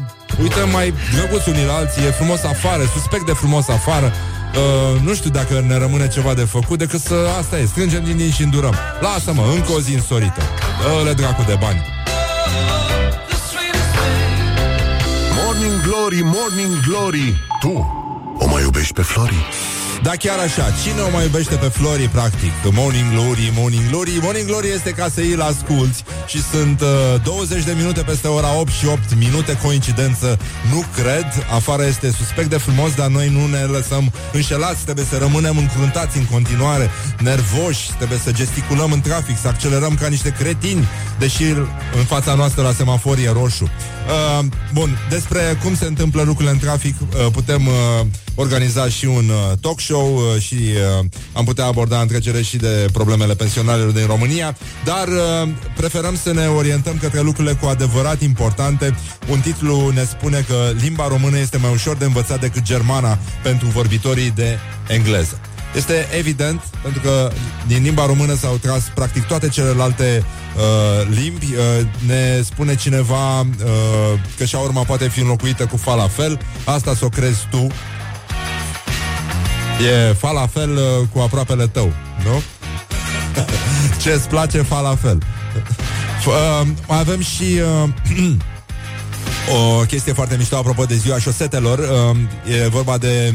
uităm mai drăguți unii la alții, e frumos afară, suspect de frumos afară. Uh, nu știu dacă ne rămâne ceva de făcut decât să asta e, strângem din din și îndurăm. Lasă-mă, încă o zi însorită. Dă-le dracu de bani. Morning Glory, Morning Glory Tu o mai iubești pe Flori? Da, chiar așa. Cine o mai iubește pe Flori, practic? Morning Glory, Morning Glory. Morning Glory este ca să îi asculti și sunt uh, 20 de minute peste ora 8 și 8 minute. Coincidență, nu cred. Afară este suspect de frumos, dar noi nu ne lăsăm înșelați. Trebuie să rămânem încruntați în continuare, nervoși. Trebuie să gesticulăm în trafic, să accelerăm ca niște cretini, deși în fața noastră la semafor e roșu. Uh, bun, despre cum se întâmplă lucrurile în trafic, uh, putem uh, organiza și un uh, talk show uh, și uh, am putea aborda în trecere și de problemele pensionarilor din România, dar uh, preferăm să ne orientăm către lucrurile cu adevărat importante. Un titlu ne spune că limba română este mai ușor de învățat decât germana pentru vorbitorii de engleză. Este evident, pentru că din limba română s-au tras practic toate celelalte uh, limbi. Uh, ne spune cineva uh, că și urma poate fi înlocuită cu falafel. Asta să o crezi tu. E falafel uh, cu aproapele tău, nu? Ce îți place falafel. F- uh, mai avem și uh, o chestie foarte mișto apropo de ziua șosetelor. Uh, e vorba de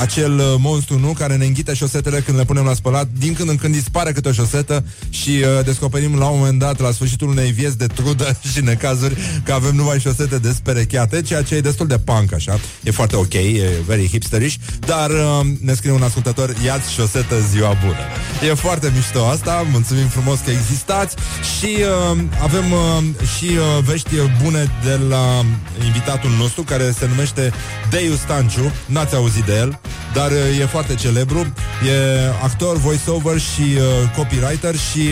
acel uh, monstru, nu? Care ne înghite șosetele când le punem la spălat. Din când în când dispare câte o șosetă și uh, descoperim la un moment dat, la sfârșitul unei vieți de trudă și necazuri, că avem numai șosete desperecheate, ceea ce e destul de punk, așa. E foarte ok, e very hipsterish, dar uh, ne scrie un ascultător, iați șosetă ziua bună. E foarte mișto asta, mulțumim frumos că existați și uh, avem uh, și uh, vești bune de la invitatul nostru, care se numește Deiu Stanciu, n-ați auzit de el, dar uh, e foarte celebru. E actor, voiceover și uh, copywriter și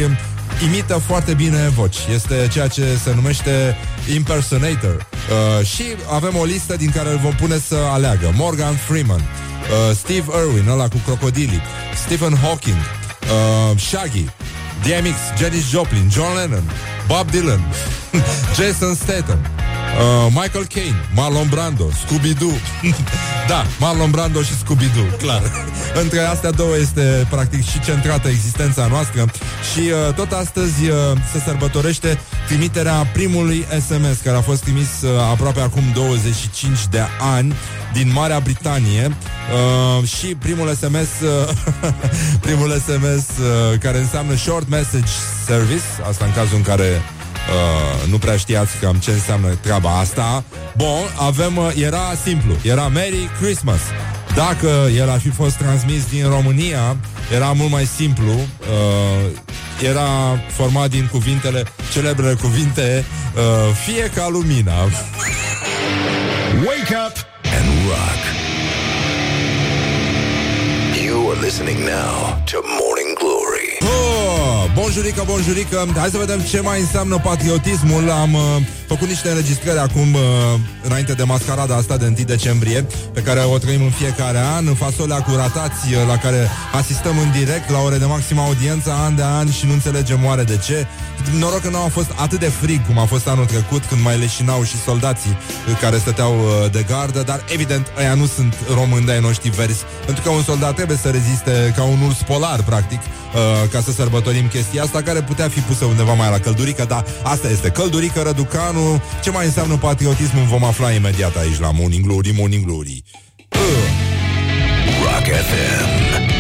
imită foarte bine voci. Este ceea ce se numește impersonator. Uh, și avem o listă din care îl vom pune să aleagă. Morgan Freeman, uh, Steve Irwin, ăla cu crocodilii, Stephen Hawking, uh, Shaggy, DMX, Janis Joplin, John Lennon, Bob Dylan, Jason Statham, uh, Michael Caine, Marlon Brando, Scooby-Doo. da, Marlon Brando și Scooby-Doo, clar. Între astea două este practic și centrată existența noastră și uh, tot astăzi uh, se sărbătorește trimiterea primului SMS care a fost trimis uh, aproape acum 25 de ani din Marea Britanie uh, și primul SMS uh, primul SMS uh, care înseamnă Short Message Service, asta în cazul în care Uh, nu prea știați cam ce înseamnă treaba asta. Bun, avem, uh, era simplu, era Merry Christmas. Dacă el ar fi fost transmis din România, era mult mai simplu. Uh, era format din cuvintele, celebrele cuvinte, uh, fie ca lumina. Wake up and rock. You are listening now to Morning Glory. Oh, bonjurică, bonjurică. Hai să vedem ce mai înseamnă patriotismul. Am uh, făcut niște înregistrări acum uh, Înainte de mascarada asta de 1 decembrie Pe care o trăim în fiecare an Fasolea cu ratați uh, la care asistăm în direct La ore de maximă audiență An de an și nu înțelegem oare de ce Noroc că nu a fost atât de frig Cum a fost anul trecut Când mai leșinau și soldații uh, Care stăteau uh, de gardă Dar evident, ăia nu sunt români de ai noștri verzi Pentru că un soldat trebuie să reziste Ca un urs polar, practic uh, Ca să sărbătorim chestia asta Care putea fi pusă undeva mai la căldurică Dar asta este căldurică, răducanu Ce mai înseamnă patriotismul vom afla imediat aici La Morning Glory, Morning Glory uh. Rock FM.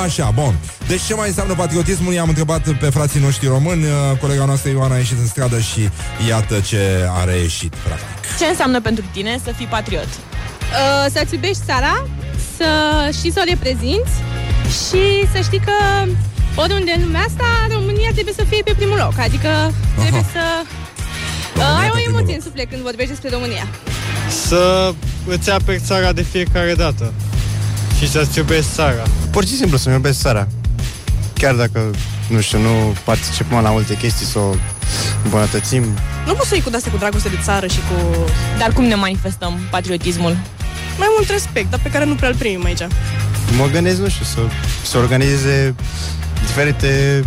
No, așa, bun. Deci ce mai înseamnă patriotismul? I-am întrebat pe frații noștri români. Uh, Colega noastră Ioana a ieșit în stradă și iată ce a reieșit, practic. Ce înseamnă pentru tine să fii patriot? Uh, să-ți iubești țara, să și să o reprezinți și să știi că oriunde în lumea asta, România trebuie să fie pe primul loc. Adică trebuie să uh, ai o emoție în suflet când vorbești despre România. Să îți aperi țara de fiecare dată și să-ți iubești țara. Pur și simplu să-mi iubesc țara. Chiar dacă nu știu, nu participăm la multe chestii să o îmbunătățim. Nu poți să iei cu de cu dragoste de țară și cu Dar cum ne manifestăm patriotismul? mai mult respect, dar pe care nu prea-l primim aici. Mă gândesc, nu știu, să, să organizeze diferite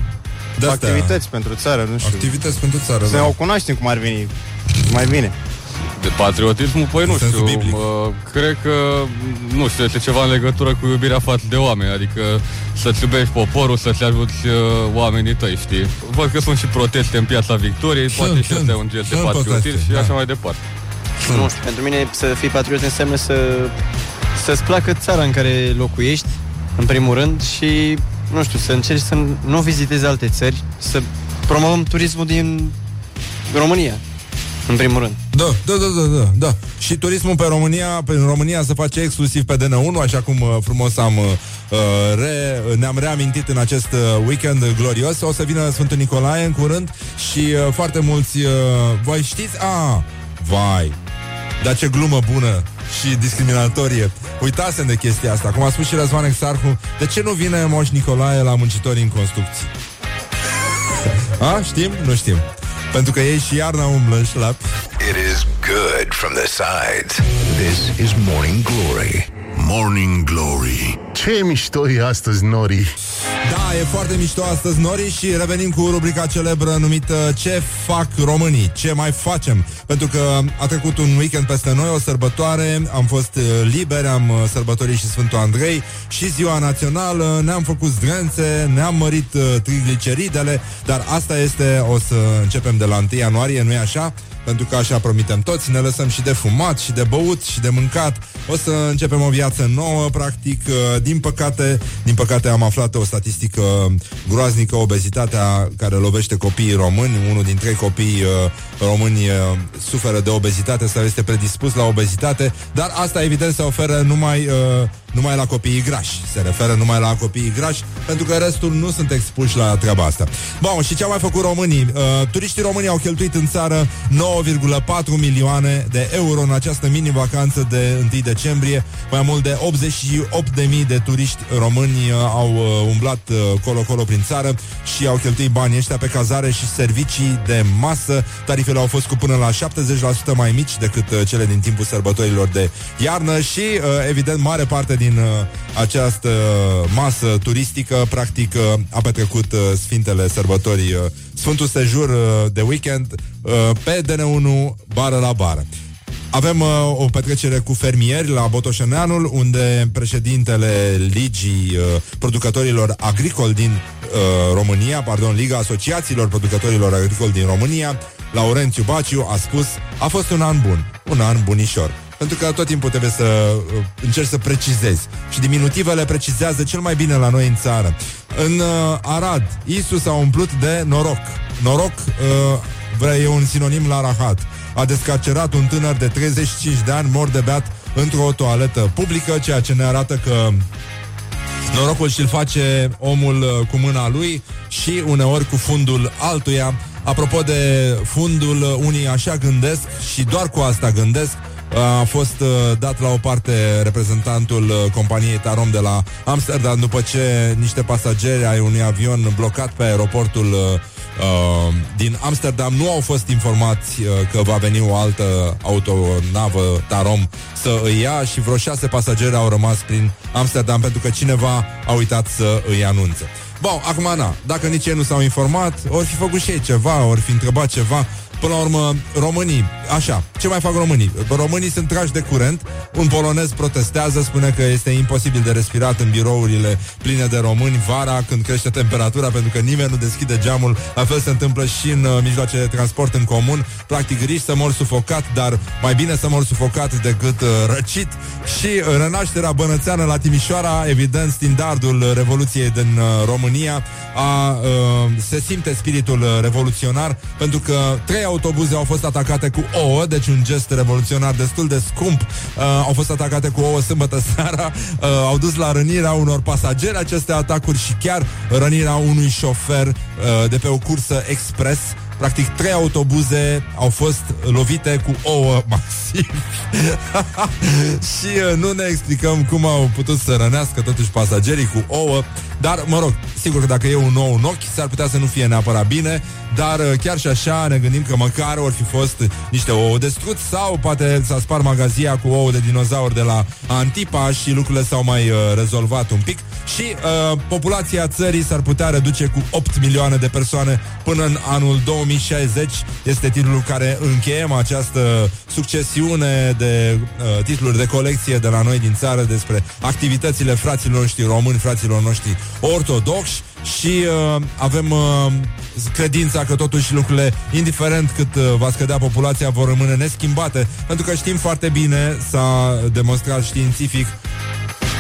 De-astea. activități pentru țară, nu știu. Activități pentru țară, Să da. o cunoaștem cum ar veni mai bine. De patriotismul, păi nu În sensul știu, biblic. mă, cred că, nu știu, este ceva în legătură cu iubirea față de oameni, adică să-ți iubești poporul, să-ți ajuți uh, oamenii tăi, știi? Văd că sunt și proteste în piața Victoriei, poate și sunt, asta e un gest de sunt patriotism proteste, și da. așa mai departe. Nu știu, pentru mine să fii patriot înseamnă să, să-ți placă țara în care locuiești, în primul rând, și, nu știu, să încerci să nu vizitezi alte țări, să promovăm turismul din România, în primul rând. Da, da, da, da, da, da. Și turismul pe România, pe în România se face exclusiv pe DN1, așa cum uh, frumos am uh, re, ne-am reamintit în acest uh, weekend glorios. O să vină Sfântul Nicolae în curând și uh, foarte mulți uh, voi știți? A, vai. Dar ce glumă bună și discriminatorie. Uitasem de chestia asta. Cum a spus și Răzvan Exarhu, de ce nu vine Moș Nicolae la muncitorii în construcții? A, știm? Nu știm. Pentru că ei și iarna umblă în șlapi. It is good from the sides. This is Morning Glory. Morning Glory Ce mișto e astăzi, Nori Da, e foarte mișto astăzi, Nori, și revenim cu rubrica celebră numită Ce fac românii? Ce mai facem? Pentru că a trecut un weekend peste noi, o sărbătoare, am fost uh, liberi, am uh, sărbătorit și Sfântul Andrei și ziua națională, ne-am făcut zdrențe, ne-am mărit uh, trigliceridele, dar asta este, o să începem de la 1 ianuarie, nu-i așa? Pentru că așa promitem toți, ne lăsăm și de fumat, și de băut, și de mâncat. O să începem o viață nouă, practic. Uh, Din păcate, din păcate am aflat o statistică groaznică, obezitatea care lovește copiii români. Unul din trei copii uh, români uh, suferă de obezitate sau este predispus la obezitate, dar asta evident se oferă numai, uh, numai la copiii grași. Se referă numai la copiii grași, pentru că restul nu sunt expuși la treaba asta. Bun, și ce au mai făcut românii? Uh, turiștii români au cheltuit în țară 9,4 milioane de euro în această mini-vacanță de 1 decembrie. Mai mult de 88.000 de turiști români uh, au uh, umblat uh, colo-colo prin țară și au cheltuit banii ăștia pe cazare și servicii de masă. Tarifele au fost cu până la 70% mai mici decât uh, cele din timpul sărbătorilor de iarnă și, uh, evident, mare parte din uh, această masă turistică, practic, uh, a petrecut uh, Sfintele Sărbători, uh, Sfântul Sejur uh, de weekend uh, pe DN1, bară la bară. Avem uh, o petrecere cu fermieri la Botoșeneanul, unde președintele Ligii uh, Producătorilor Agricoli din uh, România, pardon, Liga Asociațiilor Producătorilor Agricoli din România, Laurențiu Baciu, a spus a fost un an bun, un an bunișor. Pentru că tot timpul trebuie să uh, încerci să precizezi. Și diminutivele precizează cel mai bine la noi în țară. În uh, Arad, Isus s-a umplut de noroc. Noroc uh, vrea e un sinonim la rahat. A descarcerat un tânăr de 35 de ani mort de beat într-o toaletă publică, ceea ce ne arată că norocul și-l face omul uh, cu mâna lui și uneori cu fundul altuia. Apropo de fundul, uh, unii așa gândesc și doar cu asta gândesc, Uh, a fost uh, dat la o parte reprezentantul uh, companiei Tarom de la Amsterdam după ce niște pasageri ai unui avion blocat pe aeroportul uh, uh, din Amsterdam nu au fost informați uh, că va veni o altă autonavă Tarom să îi ia și vreo șase pasageri au rămas prin Amsterdam pentru că cineva a uitat să îi anunțe. Bun, acum, na, dacă nici ei nu s-au informat, ori fi făcut și ei ceva, ori fi întrebat ceva, Până la urmă, românii, așa, ce mai fac românii? Românii sunt trași de curent, un polonez protestează, spune că este imposibil de respirat în birourile pline de români vara când crește temperatura pentru că nimeni nu deschide geamul, la fel se întâmplă și în uh, mijloace de transport în comun, practic riști să mor sufocat, dar mai bine să mor sufocat decât uh, răcit. Și uh, renașterea bănățeană la Timișoara, evident, standardul Revoluției din uh, România, a, uh, se simte spiritul uh, revoluționar pentru că trei autobuze au fost atacate cu ouă, deci un gest revoluționar destul de scump. Uh, au fost atacate cu ouă sâmbătă seara, uh, au dus la rănirea unor pasageri aceste atacuri și chiar rănirea unui șofer uh, de pe o cursă expres. Practic, trei autobuze au fost lovite cu ouă masiv. și uh, nu ne explicăm cum au putut să rănească totuși pasagerii cu ouă. Dar, mă rog, sigur că dacă e un nou în ochi, s-ar putea să nu fie neapărat bine, dar uh, chiar și așa ne gândim că măcar or fi fost niște ouă de struț sau poate s-a spart magazia cu ouă de dinozauri de la Antipa și lucrurile s-au mai uh, rezolvat un pic și uh, populația țării s-ar putea reduce cu 8 milioane de persoane până în anul 2060. Este titlul care încheiem această succesiune de uh, titluri de colecție de la noi din țară despre activitățile fraților noștri români, fraților noștri ortodoxi și uh, avem uh, credința că totuși lucrurile, indiferent cât uh, va scădea populația, vor rămâne neschimbate, pentru că știm foarte bine, s-a demonstrat științific,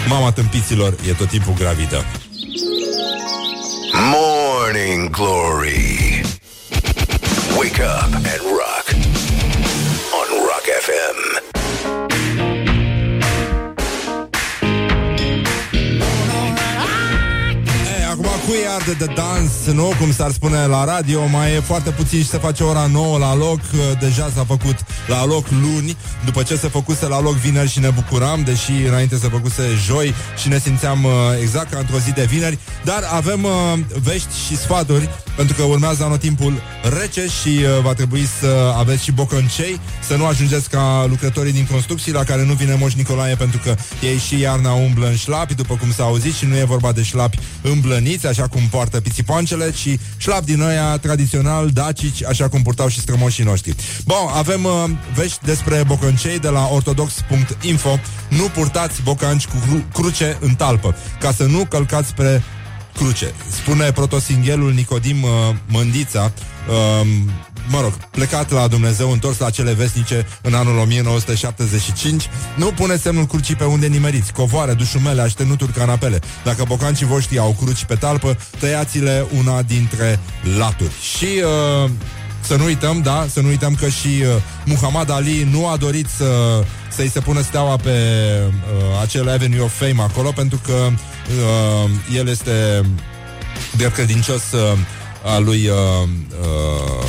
mama tâmpiților e tot timpul gravidă. Morning Glory. Wake up and rock. E, acum cui arde de dans, nu? Cum s-ar spune la radio, mai e foarte puțin și se face ora 9 la loc. Deja s-a făcut la loc luni, după ce se făcuse la loc vineri și ne bucuram, deși înainte se făcuse joi și ne simțeam uh, exact ca într-o zi de vineri. Dar avem uh, vești și sfaturi, pentru că urmează anotimpul rece și uh, va trebui să aveți și bocăncei, să nu ajungeți ca lucrătorii din construcții la care nu vine Moș Nicolae pentru că ei și iarna umblă în șlapi, după cum s-a auzit și nu e vorba de șlapi îmblăniți, așa cum poartă pițipoancele, ci șlapi din ăia tradițional dacici, așa cum purtau și strămoșii noștri. Bun, avem uh, vești despre bocăncei de la ortodox.info. Nu purtați bocanci cu cru- cruce în talpă, ca să nu călcați spre cruce. Spune protosinghelul Nicodim uh, Mândița, uh, mă rog, plecat la Dumnezeu, întors la cele vesnice în anul 1975, nu pune semnul crucii pe unde nimeriți, covoare, dușumele, aștenuturi, canapele. Dacă bocancii voștri au cruci pe talpă, tăiați-le una dintre laturi. Și... Uh, să nu uităm, da, să nu uităm că și uh, Muhammad Ali nu a dorit să, să-i se pună steaua pe uh, acel Avenue of Fame acolo, pentru că uh, el este de credincios uh, al lui uh, uh,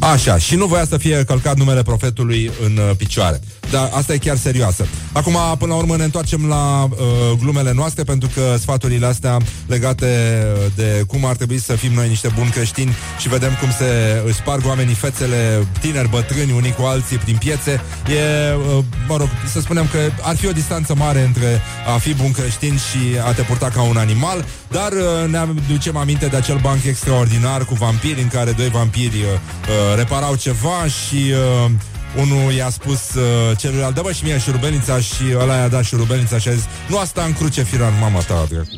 Așa, și nu voia să fie călcat numele profetului în uh, picioare. Dar asta e chiar serioasă. Acum, până la urmă, ne întoarcem la uh, glumele noastre, pentru că sfaturile astea legate de cum ar trebui să fim noi niște buni creștini și vedem cum se își sparg oamenii fețele, tineri, bătrâni, unii cu alții prin piețe, e, uh, mă rog, să spunem că ar fi o distanță mare între a fi bun creștin și a te purta ca un animal, dar uh, ne aducem aminte de acel banc extraordinar cu vampiri, în care doi vampiri uh, uh, reparau ceva și... Uh, unul i-a spus uh, celuilalt, dă bă și mie șurubelnița și ăla i-a dat șurubelnița și a zis, nu asta în cruce firan, mama ta, dracu.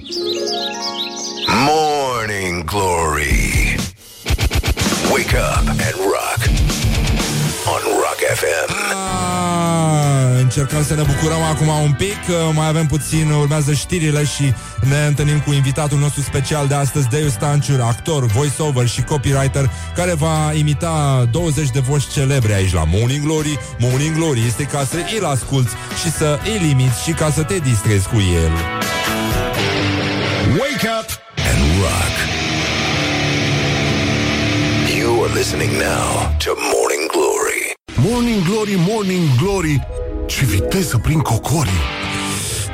Morning Glory. Wake up and rock. On Rock FM. Ah, încercăm să ne bucurăm acum un pic uh, Mai avem puțin, urmează știrile Și ne întâlnim cu invitatul nostru special de astăzi Deiu Stanciur, actor, voiceover și copywriter Care va imita 20 de voci celebre aici la Morning Glory Morning Glory este ca să îl asculti Și să îl limiți și ca să te distrezi cu el Wake up and rock. You are listening now to Morning Glory. Morning Glory, Morning Glory Ce viteză prin cocorii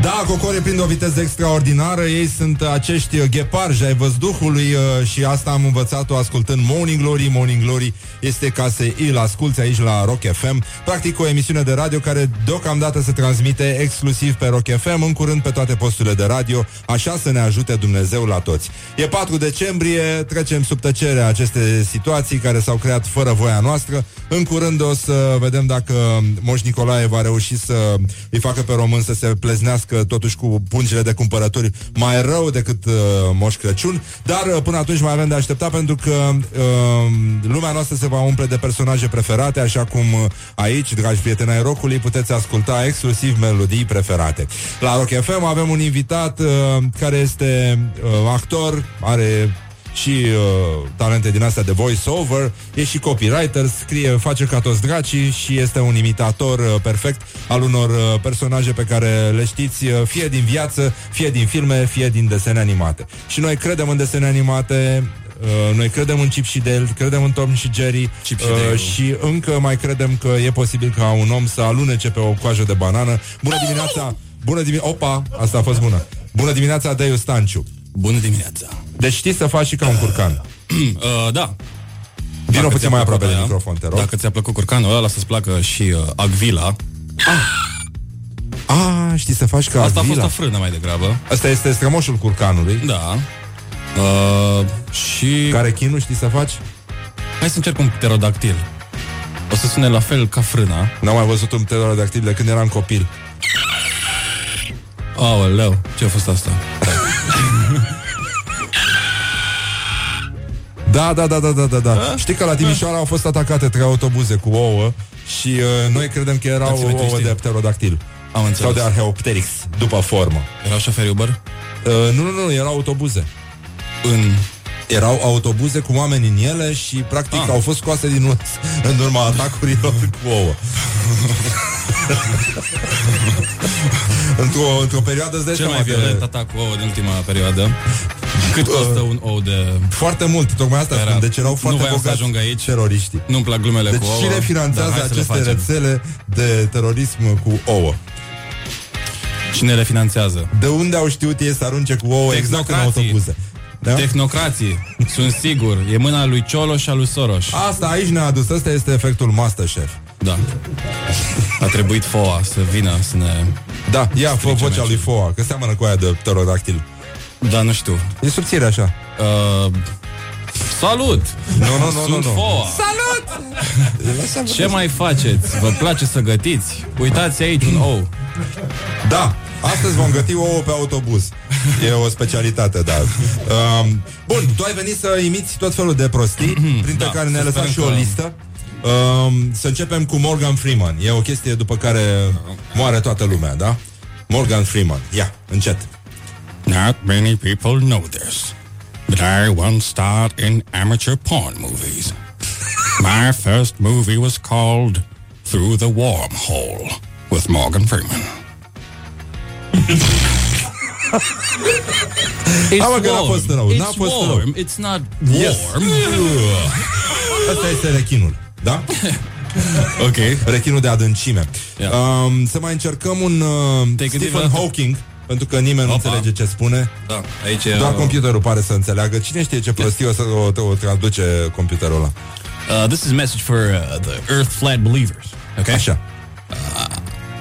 Da, cocorii prind o viteză extraordinară. Ei sunt acești uh, gheparji ai văzduhului uh, Și asta am învățat-o ascultând Morning Glory. Morning Glory este ca să îl asculti aici la Rock FM Practic o emisiune de radio care deocamdată se transmite exclusiv pe Rock FM În curând pe toate posturile de radio. Așa să ne ajute Dumnezeu la toți. E 4 decembrie, trecem sub tăcere aceste situații care s-au creat fără voia noastră. În curând o să vedem dacă Moș Nicolae va reuși să îi facă pe român să se pleznească totuși cu pungile de cumpărături mai rău decât uh, Moș Crăciun. Dar uh, până atunci mai avem de așteptat pentru că uh, lumea noastră se va umple de personaje preferate Așa cum uh, aici, dragi prieteni ai rockului, puteți asculta exclusiv melodii preferate. La Rock FM avem un invitat uh, care este uh, actor, are și uh, talente din astea de voice-over, e și copywriter, scrie, face ca toți dracii și este un imitator uh, perfect al unor uh, personaje pe care le știți, uh, fie din viață, fie din filme, fie din desene animate. Și noi credem în desene animate, Uh, noi credem în Chip și Dale, credem în Tom și Jerry Chip și uh, Dale. și încă mai credem că e posibil ca un om să alunece pe o coajă de banană. Bună dimineața! Bună dimineața! Opa! Asta a fost bună. Bună dimineața, Deiu Stanciu. Bună dimineața. Deci știi să faci și ca un curcan. uh, da. Vino Dacă puțin ți-a mai plăcut aproape de aia, microfon, te rog. Dacă ți-a plăcut curcanul ăla, să-ți placă și uh, Agvila. A, știi să faci ca Asta a fost vila. o frână mai degrabă. Asta este strămoșul curcanului. Da. Uh, și... Care chinul știi să faci? Hai să încerc un pterodactil. O să sune la fel ca frâna. N-am mai văzut un pterodactil de când eram copil. Aoleu, ce a fost asta? Da, da, da, da, da, da, da. Știi că la Timișoara au fost atacate trei autobuze cu ouă și uh, noi credem că erau Taximetriștii. ouă de pterodactil. Am înțeles. Sau de arheopteryx, după formă. Erau șoferi Uber? Uh, nu, nu, nu, erau autobuze. În... Erau autobuze cu oameni în ele și practic Ah. au fost scoase din urmă în urma atacurilor cu ouă. într-o, într-o perioadă îți dai Cel seama mai că- violent atac cu ouă din ultima perioadă. Cât costă un ou de... Foarte mult, tocmai asta Era- spun, deci erau nu foarte voiam să bogați ajung aici. teroriștii. Nu-mi plac glumele Deci cu ouă. cine finanțează dar hai să le aceste facem. rețele de terorism cu ouă? Cine le finanțează? De unde au știut ei să arunce cu ouă exact în Tehnocrații. autobuze? Da? Tehnocrații, sunt sigur. E mâna lui Cioloș și a lui Soros. Asta aici ne-a adus, ăsta este efectul Masterchef. Da. A trebuit FOA să vină să ne... Da, ia, fă Strice vocea meciul. lui Foa, că seamănă cu aia de pterodactil. Da, nu știu. E subțire așa. Uh, salut! Nu, nu, nu, Sunt nu, nu. FOA. Salut! Ce mai faceți? Vă place să gătiți? Uitați aici un ou. Da, astăzi vom găti ouă pe autobuz. E o specialitate, da. Um, bun, tu ai venit să imiți tot felul de prostii, printre Da, care ne-ai să lăsat sperăm și o că- listă. Um, să începem cu Morgan Freeman. E o chestie după care moare toată lumea, da? Morgan Freeman. Ia, încet. Not many people know this, but I once starred in amateur porn movies. My first movie was called Through the Wormhole with Morgan Freeman. It's Hai, mă, n-a warm. fost rău, n-a It's fost rău. warm. It's not Yes. warm. Asta este rechinul, da? ok. Rechinul de adâncime. Yeah. Um, să mai încercăm un uh, Te-ai Stephen vreodată- Hawking, pentru că nimeni nu Opa. înțelege ce spune. Da, aici e... Doar uh, computerul pare să înțeleagă. Cine știe ce prostie o să o, o traduce computerul ăla? Uh, this is a message for uh, the Earth Flat Believers. Okay. Așa.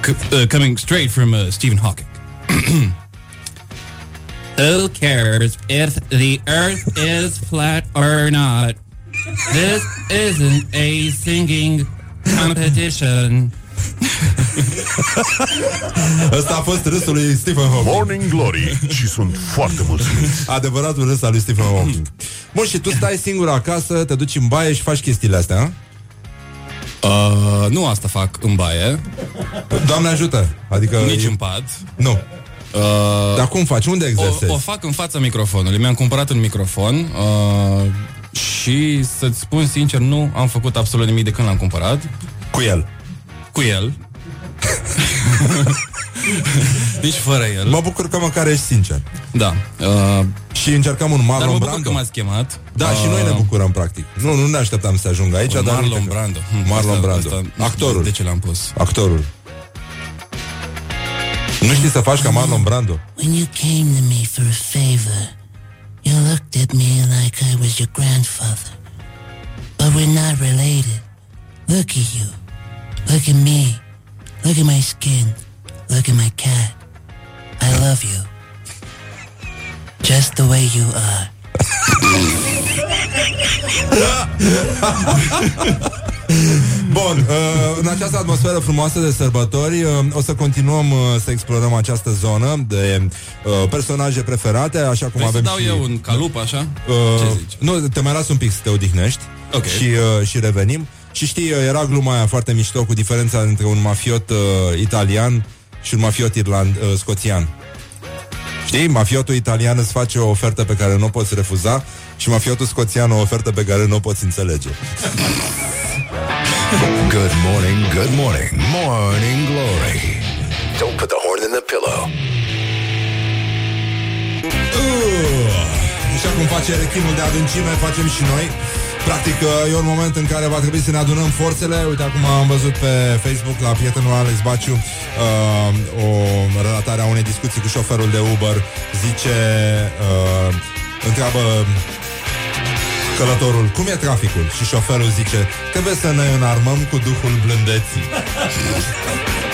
C- uh, coming straight from uh, Stephen Hawking. Who cares if the Earth is flat or not? This isn't a singing competition. Ăsta a fost râsul lui Stephen Hawking. Morning Glory și sunt foarte mulțumit. Adevăratul râs al lui Stephen Hawking. Bun, și tu stai singur acasă, te duci în baie și faci chestiile astea, a? Uh, nu asta fac în baie, Doamne ajută! Adică... nici e- în pat. Nu. Uh, Dar cum faci? Unde o, exersezi? o fac în fața microfonului. Mi-am cumpărat un microfon uh, și să-ți spun sincer, nu am făcut absolut nimic de când l-am cumpărat. Cu el. Cu el. Nici fără el. Mă bucur că măcar ești sincer. Da. Uh, Și încercăm un dar Marlon mă bucur Brando. că m-ați chemat. Da, și noi ne bucurăm, practic. Nu, nu ne așteptam să ajungă aici, Un dar Marlon uite că- Brando. Hm, Marlon asta- Brando. asta- Actorul. De ce l-am pus? Actorul. Nu știi să faci ca Marlon Brando? When you came to me for a favor, you looked at me like I was your grandfather. But we're not related. Look at you. Look at me. Look at my skin. Look at my cat. I love you. Just the way you are. Bun, uh, în această atmosferă frumoasă de sărbători uh, o să continuăm uh, să explorăm această zonă de uh, personaje preferate, așa cum Vrei să avem dau și... eu un calup, așa? Uh, Ce zici? nu, te mai las un pic să te odihnești Ok. și, uh, și revenim. Și știi, uh, era gluma aia foarte mișto cu diferența între un mafiot uh, italian și un mafiot irland, uh, scoțian. Știi? Mafiotul italian îți face o ofertă pe care nu o poți refuza și mafiotul scoțian o ofertă pe care nu o poți înțelege. Good morning, good morning, morning glory. Don't put the horn in the pillow. Uh, Așa cum face rechinul de adâncime, facem și noi. Practic, uh, e un moment în care va trebui să ne adunăm forțele. Uite, acum am văzut pe Facebook la prietenul Alex Baciu uh, o relatare a unei discuții cu șoferul de Uber. Zice, uh, întreabă călătorul, cum e traficul? Și șoferul zice, trebuie să ne înarmăm cu duhul blândeții.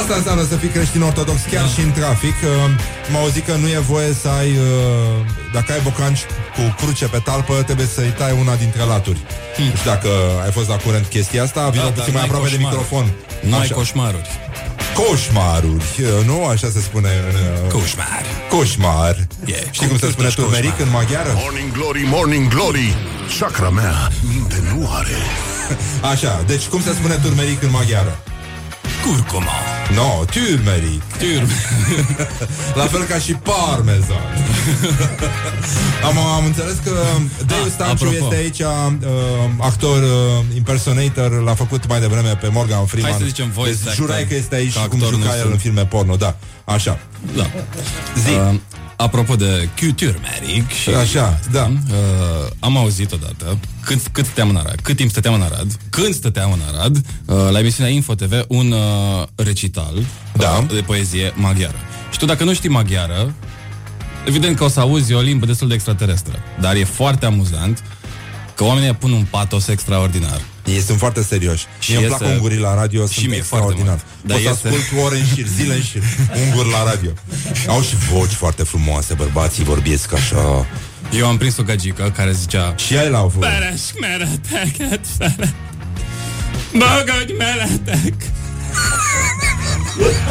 Asta înseamnă să fii creștin ortodox chiar da. și în trafic. Uh, mă auzit că nu e voie să ai, uh, dacă ai bocanci cu cruce pe talpă, trebuie să-i tai una dintre laturi. Hmm. Nu știu dacă ai fost la curent chestia asta, vină da, puțin mai aproape de microfon. Nu ai coșmaruri. Coșmaruri, uh, nu? Așa se spune în... Coșmar. Coșmar. Yeah, Știi cum se spune turmeric în maghiară? Morning glory, morning glory Chakra mea minte nu are Așa, deci cum se spune turmeric în maghiară? Curcuma. No, turmeric. Turmeric. La fel ca și parmezan. am, am înțeles că Dave Stanciu Ah, apropo. este aici uh, actor uh, impersonator, l-a făcut mai devreme pe Morgan Freeman. Hai să zicem voice deci, actor, jurai că este aici ca și cum actor, nu juca el sunt. în filme porno, da. Așa. Da. Zi. Uh, apropo de Turmeric și... Așa, da. Uh, am auzit odată cât, cât stăteam în Arad, cât timp stăteam în Arad, când stăteam în Arad, uh, la emisiunea Info TV, un uh, recital Da. uh, de poezie maghiară. Și tu dacă nu știi maghiară, evident că o să auzi o limbă destul de extraterestră, dar e foarte amuzant că oamenii pun un patos extraordinar. Ei sunt foarte serioși. Și Mie îmi iese- plac ungurii la radio, și sunt mie extraordinar. foarte mult. Dar Pot să iese- ascult ore în șir, zile în șir, unguri la radio. Au și voci foarte frumoase, bărbații vorbesc așa. Eu am prins o gagică care zicea Și ei l-au făcut. Beres mereteket fele Magadj meletek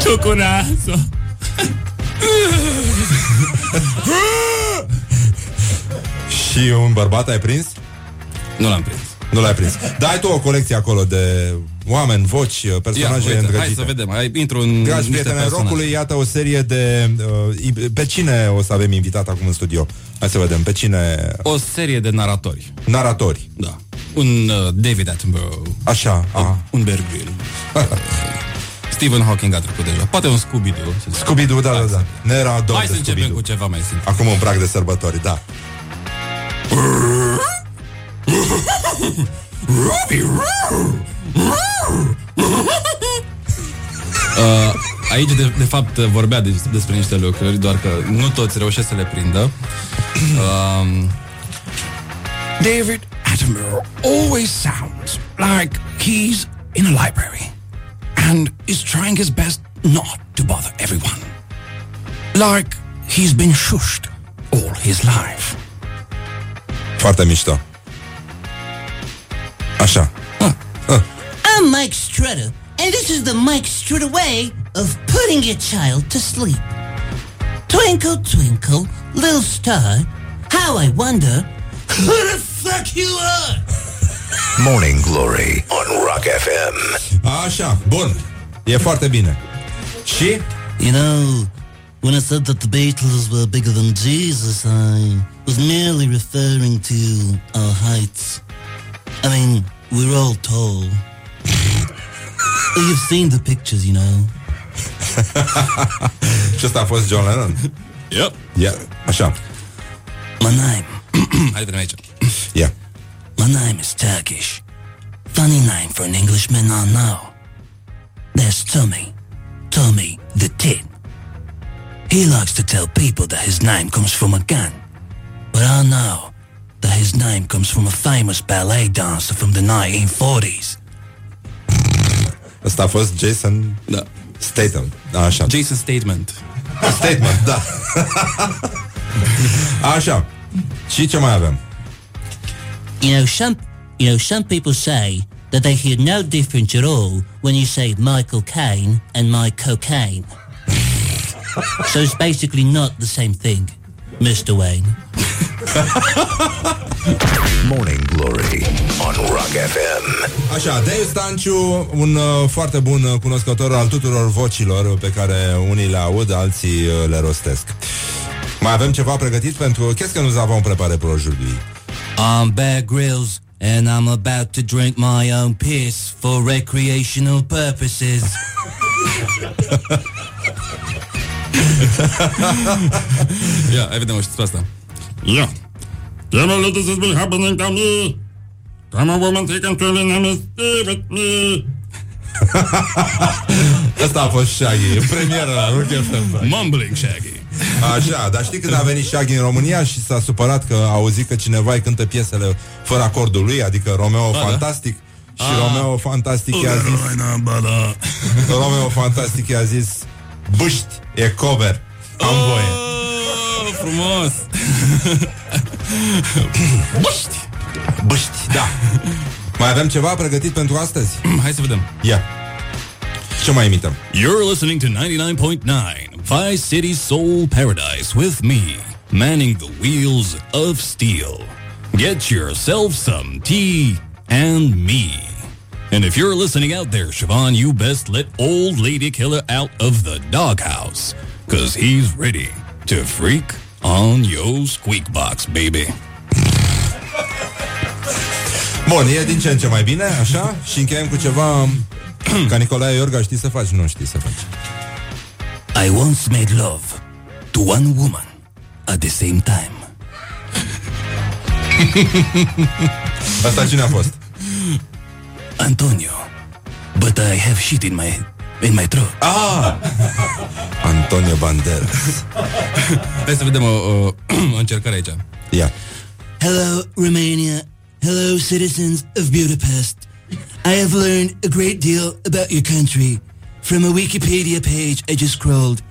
Csukurászó Și un bărbat ai prins? Nu l-am prins. Nu l-ai prins. Dar ai tu o colecție acolo de oameni, voci, personaje Ia, uite, îndrăgite. hai să vedem. Hai, intru în Dragi niște prieteni ai personaje. rockului, iată o serie de... Uh, pe cine o să avem invitat acum în studio? Hai să vedem, pe cine... O serie de naratori. Naratori. Da. Un uh, David Attenborough. Așa, a. Un Bear Grylls. Stephen Hawking a trecut deja. Poate un Scooby-Doo. să zic. Scooby-Doo, da, da, da. Ne era dor Hai de să începem Scooby-Doo. cu ceva mai simplu. Acum un prag de sărbători, da. Uh, aici, de, de fapt, vorbea de, despre niște lucruri, doar că nu toți reușesc să le prindă. Um, David Attenborough always sounds like he's in a library and is trying his best not to bother everyone. Like he's been shushed all his life. Foarte mișto. Așa. I'm Mike Strutter, and this is the Mike Strutter way of putting your child to sleep. Twinkle, twinkle, little star, how I wonder who the fuck you are. Morning Glory on Rock FM. Așa, bun. E foarte bine. Și? You know, when I said that the Beatles were bigger than Jesus, I was merely referring to our heights. I mean, we're all tall. You've seen the pictures, you know. Just ăsta a fost John Lennon? Yep. Yeah. Așa. My name. Hai de aici. Yeah. My name is Turkish. Funny name for an Englishman, I know. There's Tommy. Tommy the Tit. He likes to tell people that his name comes from a gun. But I know that his name comes from a famous ballet dancer from the 1940s. Ăsta a fost Jason Da. Statham. Așa. Jason Statement. Statement, da. Așa. Și ce mai avem? You know, some you know some people say that they hear no difference at all when you say Michael Caine and my cocaine. so it's basically not the same thing, Mr. Wayne. Morning Glory on Rock FM. Așa, Dave Stanciu, un uh, foarte bun uh, cunoscător al tuturor vocilor pe care unii le aud, alții uh, le rostesc. Mai avem ceva pregătit pentru... Qu'est-ce que nous avons préparé pour aujourd'hui? I'm Bear Grylls, and I'm about to drink my own piss for recreational purposes. Ia, hai vedem o știți pe asta. Yeah. Devil let this be happening to me. Come a woman take control and I'm stay with me. Asta a fost Shaggy, în premieră la Rock FM. Mumbling Shaggy. Așa, dar știi când a venit Shaggy în România și s-a supărat că a auzit că cineva îi cântă piesele fără acordul lui, adică Romeo da? Fantastic. Și Ah. Romeo Fantastic i-a zis Romeo Fantastic i-a zis Bâști, e cover Am voie Oh, frumos! Bâști Bâști, da Mai avem ceva pregătit pentru astăzi? Hai să vedem. Ia Ce mai imităm? You're listening to 99.9 Vice City Soul Paradise with me, manning the wheels of steel. Get yourself some tea and me. And if you're listening out there, Siobhan, you best let old lady killer out of the doghouse. Cause he's ready to freak on your squeak box, baby. Bun, e din ce în ce mai bine, așa? Și încheiem cu ceva um, Ca Nicolae Iorga, știi să faci? Nu știi să faci I once made love to one woman at the same time. Asta cine a fost? Antonio. But I have shit in my in my throat. Ah! Antonio Banderas. Hai să vedem o, o, o încercare aici. Ia. Hello, Romania. Hello, citizens of Budapest. I have learned a great deal about your country from a Wikipedia page I just scrolled.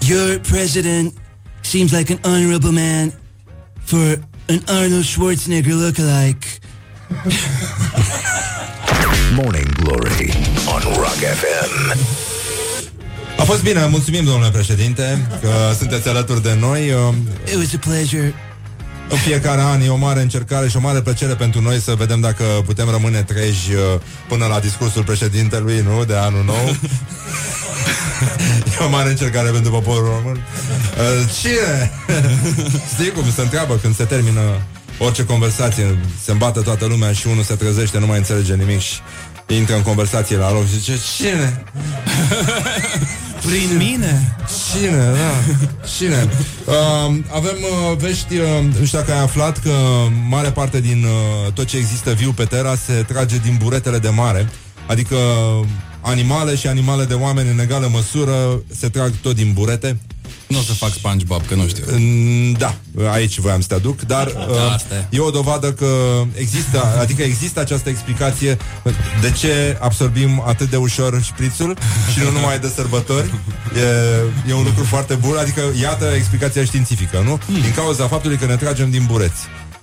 Your president seems like an honorable man for an Arnold Schwarzenegger lookalike. Morning Glory on Rock FM. A fost bine, mulțumim, domnule președinte, că sunteți alături de noi. It was a pleasure. În fiecare an e o mare încercare și o mare plăcere pentru noi să vedem dacă putem rămâne treji uh, până la discursul președintelui, nu? De anul nou. e o mare încercare pentru poporul român. Uh, Cine? Știi cum se întreabă când se termină orice conversație, se îmbată toată lumea și unul se trezește, nu mai înțelege nimic și intră în conversație la loc și zice, cine? Prin mine? Cine, da, cine? Uh, avem uh, vești, uh, nu știu dacă ai aflat că mare parte din uh, tot ce există viu pe Terra se trage din buretele de mare, adică animale și animale de oameni în egală măsură se trag tot din burete. Nu o să fac SpongeBob, că nu știu. Mm, Da, aici voiam să te aduc, dar uh, Asta e. e o dovadă că există, adică există această explicație de ce absorbim atât de ușor șprițul și nu numai de sărbători. E, e un lucru foarte bun, adică iată explicația științifică, nu? Din cauza faptului că ne tragem din bureți.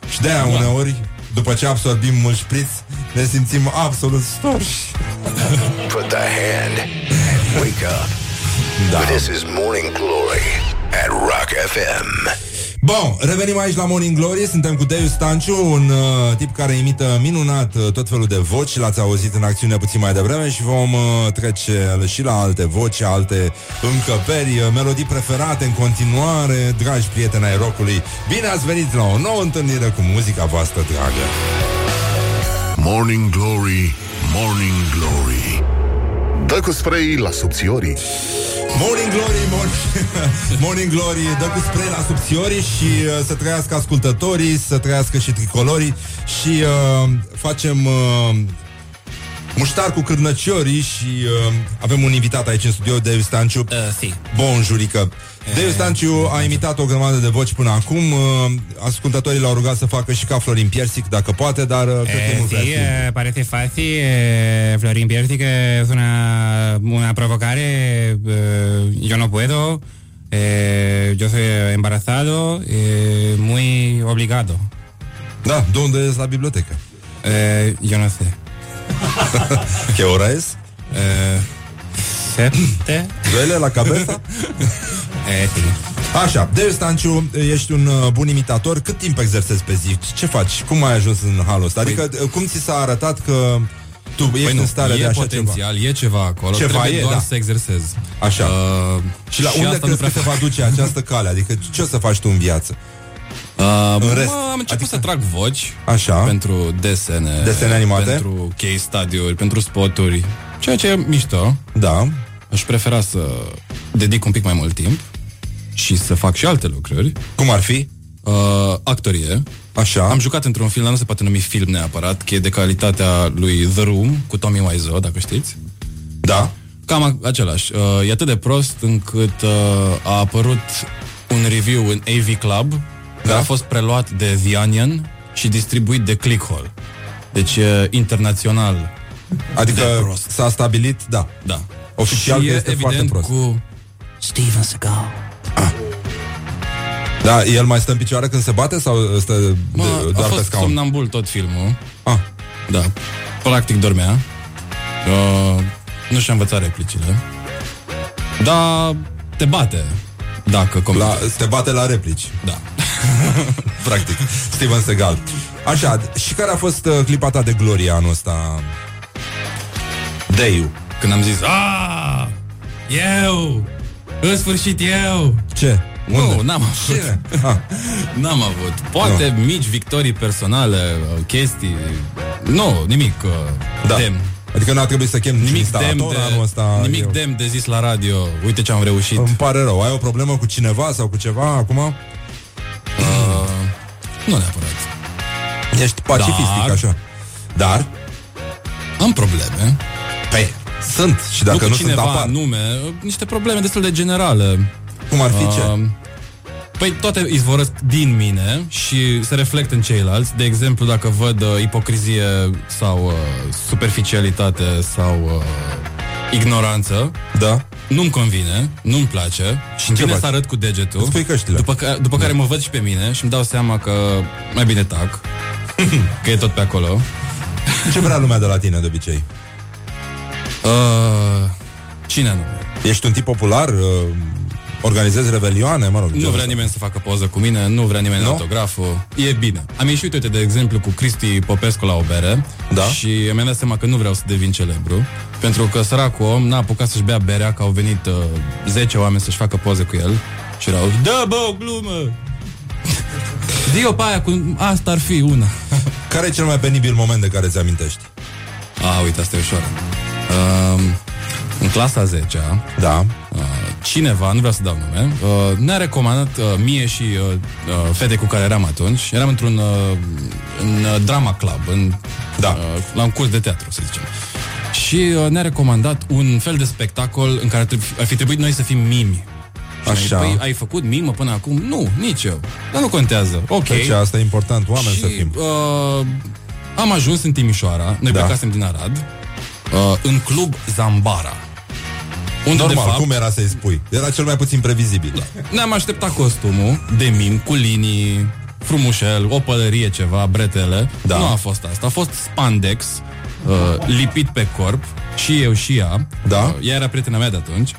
Și de-aia uneori, după ce absorbim mult șpriț, ne simțim absolut storși. Put the hand and wake up. This is Morning Glory at Rock FM. Bun, revenim aici la Morning Glory. Suntem cu Deiu Stanciu Un uh, tip care imită minunat uh, tot felul de voci. L-ați auzit în acțiune puțin mai devreme Și vom uh, trece și la alte voci Alte încăperi uh, Melodii preferate în continuare. Dragi prieteni ai rockului Bine ați venit la o nouă întâlnire cu muzica voastră dragă. Morning Glory, Morning Glory Dă cu spray la subțiorii. Morning Glory, morning, morning Glory Dă cu spray la subțiorii Și uh, să trăiască ascultătorii Să trăiască și tricolorii Și uh, facem uh, Muștar cu cârnăciorii Și uh, avem un invitat aici în studio Dave Stanciu. Uh, si. Bun jurică Dave Stanciu a imitat o grămadă de voci până acum uh, Ascultătorii l-au rugat să facă și ca Florin Piersic Dacă poate, dar uh, cred că e Eh, mult prea sí, simplu. eh, parece fácil. eh, Florín Pierci, que es una, una provocare. eh, yo no puedo. eh, yo soy embarazado. eh, muy obligado. Da, de unde ești la bibliotecă? Eh, yo no sé. Ce ora es? Eh, ¿Sete? Duele la cabeza? Eh, sí. Așa, Dave Stanciu, ești un uh, bun imitator Cât timp exersezi pe zi? Ce faci? Cum ai ajuns în halul ăsta? Adică, uh, cum ți s-a arătat că tu ești Păi nu, în stare e de așa potențial, ceva? e ceva acolo, Ceva trebuie e, doar da. să exersez. Așa. Uh, Și la unde asta crezi nu că prea se va duce această cale? Adică ce o să faci tu în viață? Uh, În rest, Am început adică... să trag voci Așa. pentru desene, Desene animate? pentru case study-uri, pentru spoturi, ceea ce e mișto. Da. Aș prefera să dedic un pic mai mult timp și să fac și alte lucruri. Cum ar fi? uh, actorie. Așa. Am jucat într-un film, dar nu se poate numi film neapărat, că e de calitatea lui The Room, cu Tommy Wiseau, dacă știți. Da. Cam a- același. Uh, e atât de prost încât uh, a apărut un review în AV Club, da. care a fost preluat de The Onion și distribuit de Clickhole. Deci e internațional. Adică de prost. s-a stabilit, da. Da. Oficial și că e este foarte evident prost. cu Steven Seagal. Da, el mai stă în picioare când se bate sau stă de, Mă, a doar pe fost scaun? somnambul tot filmul. Ah. Da. Practic dormea. Uh, nu și-a învățat replicile. Dar te bate. Dacă La, comentezi. te bate la replici. Da. Practic. Steven Seagal. Așa, și care a fost uh, clipa ta de glorie anul ăsta? Deiu. Când am zis, a, eu, în sfârșit eu. Ce? Nu, Unde? n-am avut. Ce? Ah. N-am avut. Poate mici victorii personale, uh, chestii. Nu, nimic uh, Da. demn. Adică nu a trebuit să chem niciun Nimic demn instalator de, anul ăsta. nimic eu. demn de zis la radio. Uite ce am reușit. Îmi pare rău. Ai o problemă cu cineva sau cu ceva acum? Uh, nu neapărat. Ești pacifistic, Dar- așa. Dar? Am probleme. Păi, sunt. Și dacă nu, nu, cu sunt, cineva apar. nume, niște probleme destul de generale. Cum ar fi ce? Păi toate izvorăsc din mine și se reflectă în ceilalți. De exemplu, dacă văd uh, ipocrizie sau uh, superficialitate sau uh, ignoranță, da. nu-mi convine, nu-mi place și îmi Ce vine faci? să arăt cu degetul. Îți pui căștile. După, ca, după care mă văd și pe mine și îmi dau seama că mai bine tac, că e tot pe acolo. Ce vrea lumea de la tine de obicei? Uh, cine nu? Ești un tip popular? Uh, organizezi revelioane? Mă rog, Nu genul vrea ăsta. nimeni să facă poză cu mine, nu vrea nimeni Nu? autograful. E bine. Am ieșit, uite, de exemplu, cu Cristi Popescu la o bere Da. și mi-am dat seama că nu vreau să devin celebru, pentru că săracul om n-a apucat să-și bea berea, că au venit uh, 10 oameni să-și facă poze cu el și erau, da, bă, o glumă! Zi-o pe aia, cu... asta ar fi una. Care e cel mai penibil moment de care ți amintești? A, uite, asta e ușor. Uh, în clasa 10 Da. uh, cineva, nu vreau să dau nume, uh, ne-a recomandat uh, mie și uh, uh, fete cu care eram atunci, eram într-un uh, în uh, drama club, în, Da. uh, la un curs de teatru, să zicem. Și uh, ne-a recomandat un fel de spectacol în care trebu- ar fi trebuit noi să fim mimi. Și am zis, Așa. Păi, ai făcut mimă până acum? Nu, nici eu. Dar nu contează. Ok. Deci asta e important, oameni și, să fim. Uh, am ajuns în Timișoara, noi Da. plecasem din Arad, uh, în club Zambara. Unde, Normal, de fapt, cum era să-i spui? Era cel mai puțin previzibil. Da. ne-am așteptat costumul de mim, cu linii, frumușel, o pălărie, ceva, bretele. Da. Nu a fost asta. A fost spandex, uh, lipit pe corp, și eu și ea. Da. Uh, ea era prietena mea de atunci.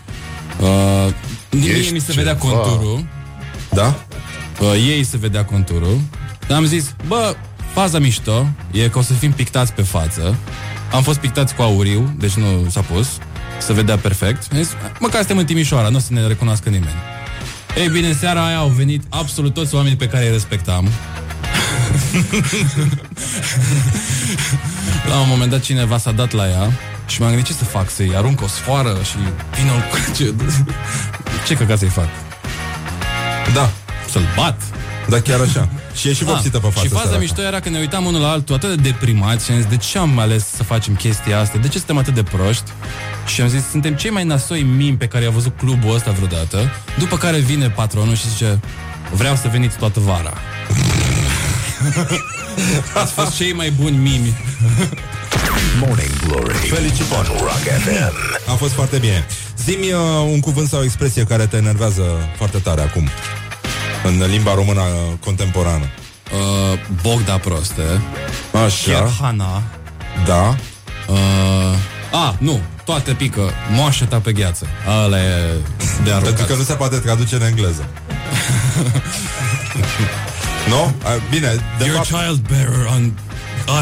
Uh, mie Ești mi se vedea ceva. conturul. Da? Uh, ei se vedea conturul. Dar am zis, bă, faza mișto e că o să fim pictați pe față. Am fost pictați cu auriu, deci nu s-a pus. Se vedea perfect. Am zis, măcar suntem în Timișoara, nu o să ne recunoască nimeni. Ei bine, în seara aia au venit absolut toți oamenii pe care îi respectam. La un moment dat cineva s-a dat la ea și m-am gândit ce să fac, să-i arunc o sfoară și vină ce, ce căcat să-i fac? Da. Să-l bat? Da, chiar așa. Și e și vopsită pe față. Ah, Și faza săraca. mișto era că ne uitam unul la altul atât de deprimați și am zis, de ce am ales să facem chestia asta? De ce suntem atât de proști? Și am zis, suntem cei mai nasoi mimi pe care i-a văzut clubul ăsta vreodată. După care vine patronul și zice, vreau să veniți toată vara. Ați fost cei mai buni mimi. Morning Glory Felicitări. on Rock FM. A fost foarte bine. Zi-mi uh, un cuvânt sau o expresie care te enervează foarte tare acum. În limba română uh, contemporană. Uh, Bogda proste. Așa. Chiar Hana. Da. Uh, a, nu, toate pică. Moașă ta pe gheață. Ăla e de aruncat. Pentru că nu se poate traduce în engleză. nu? A, Bine, de Your fapt... child bearer on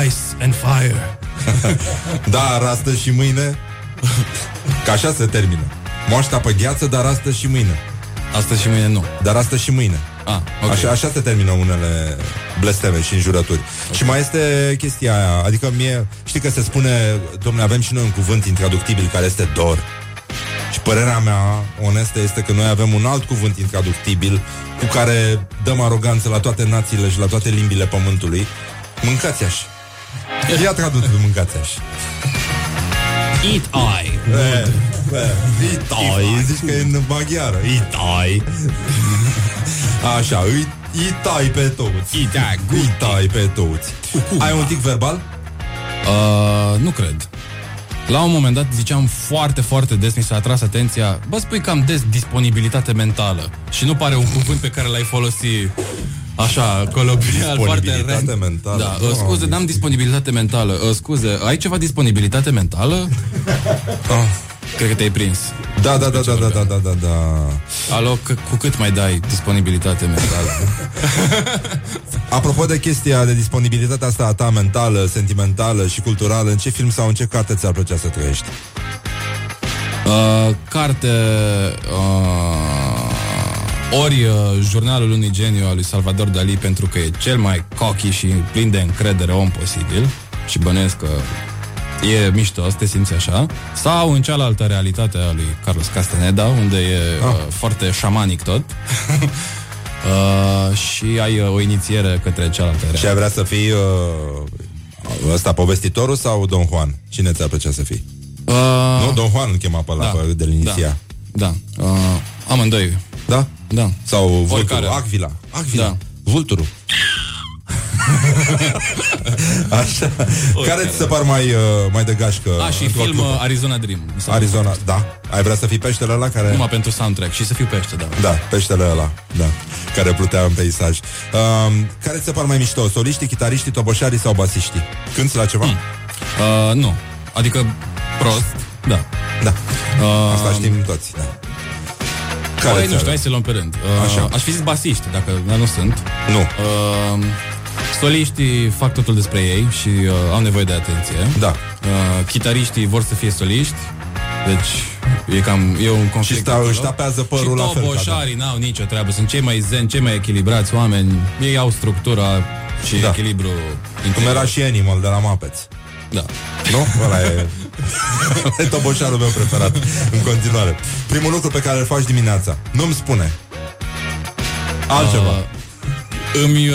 ice and fire. Da, rastă și mâine. Că așa se termină. Moașta pe gheață, dar rastă și mâine. Asta și mâine nu. Dar asta și mâine. Ah, ok. Așa, așa se termină unele blesteme și înjurături. Okay. Și mai este chestia aia, adică mie, știi că se spune, domne, avem și noi un cuvânt intraductibil care este dor. Și părerea mea onestă este că noi avem un alt cuvânt intraductibil cu care dăm aroganță la toate națiile și la toate limbile pământului. Mâncați așa. Ia traduce mâncați așa. Eat eye. Itai, zici că e în maghiară. Itai. Așa, îi, îi tai pe toți. Îi tai pe toți. Ai un tic verbal? Uh, nu cred. La un moment dat ziceam foarte, foarte des, mi s-a atras atenția, bă, spui cam des disponibilitate mentală și nu pare un cuvânt pe care l-ai folosit așa, colobial, foarte Disponibilitate rent. mentală. Da, uh, scuze, n-am disponibilitate mentală. Uh, scuze, ai ceva disponibilitate mentală? Ah. Cred că te-ai prins. Da, da, da, da, da, da, da, da, da. Alo, c- cu cât mai dai disponibilitate mentală? Apropo de chestia de disponibilitatea asta a ta mentală, sentimentală și culturală, în ce film sau în ce carte ți-ar plăcea să trăiești? Uh, carte uh, ori uh, jurnalul unui geniu al lui Salvador Dali pentru că e cel mai cocky și plin de încredere om posibil și bănuiesc că e mișto să te simți așa sau în cealaltă realitate a lui Carlos Castaneda unde e uh, foarte șamanic tot uh, și ai uh, o inițiere către cealaltă realitate. Și ai vrea să fii uh, ăsta povestitorul sau Don Juan? Cine ți-ar plăcea să fii? Uh, nu, Don Juan îl chema pe ăla, da, pe de iniția. Da, da. Uh, amândoi. Da? Da. Sau Vulturul, Oricare. Acvila. Acvila. Da. Vulturul. Așa. Care ți se par mai, uh, mai de gașcă? A, și într-o film clipă? uh, Arizona Dream. Mi s-a Arizona, da. Ai vrea să fii peștele ăla care... Numai pentru soundtrack și să fiu pește, da. Da, peștele ăla, da, care plutea în peisaj. Um, care ți se par mai mișto? Soliștii, chitariștii, toboșarii sau basiștii? Cânti la ceva? Hmm. Uh, nu. Adică prost, da. Da. Uh, Asta știm toți, da. Care Care nu ți-ar- știu, hai să luăm pe rând. Uh, Așa. Aș fi zis basiști, dacă dar nu sunt. Nu. Uh, soliștii fac totul despre ei și uh, au nevoie de atenție. Da. Uh, chitariștii vor să fie soliști, deci e cam e un conflict. Și stau- acolo. își tapează părul la și fel ca toboșarii n-au nicio treabă, sunt cei mai zen, cei mai echilibrați oameni, ei au structura și Da. echilibru. Cum interior. era și Animal de la Muppets. Da. Nu? Ăla e... e toboșarul meu preferat în continuare. Primul lucru pe care îl faci dimineața. Nu-mi spune. Altceva. Uh, îmi, uh,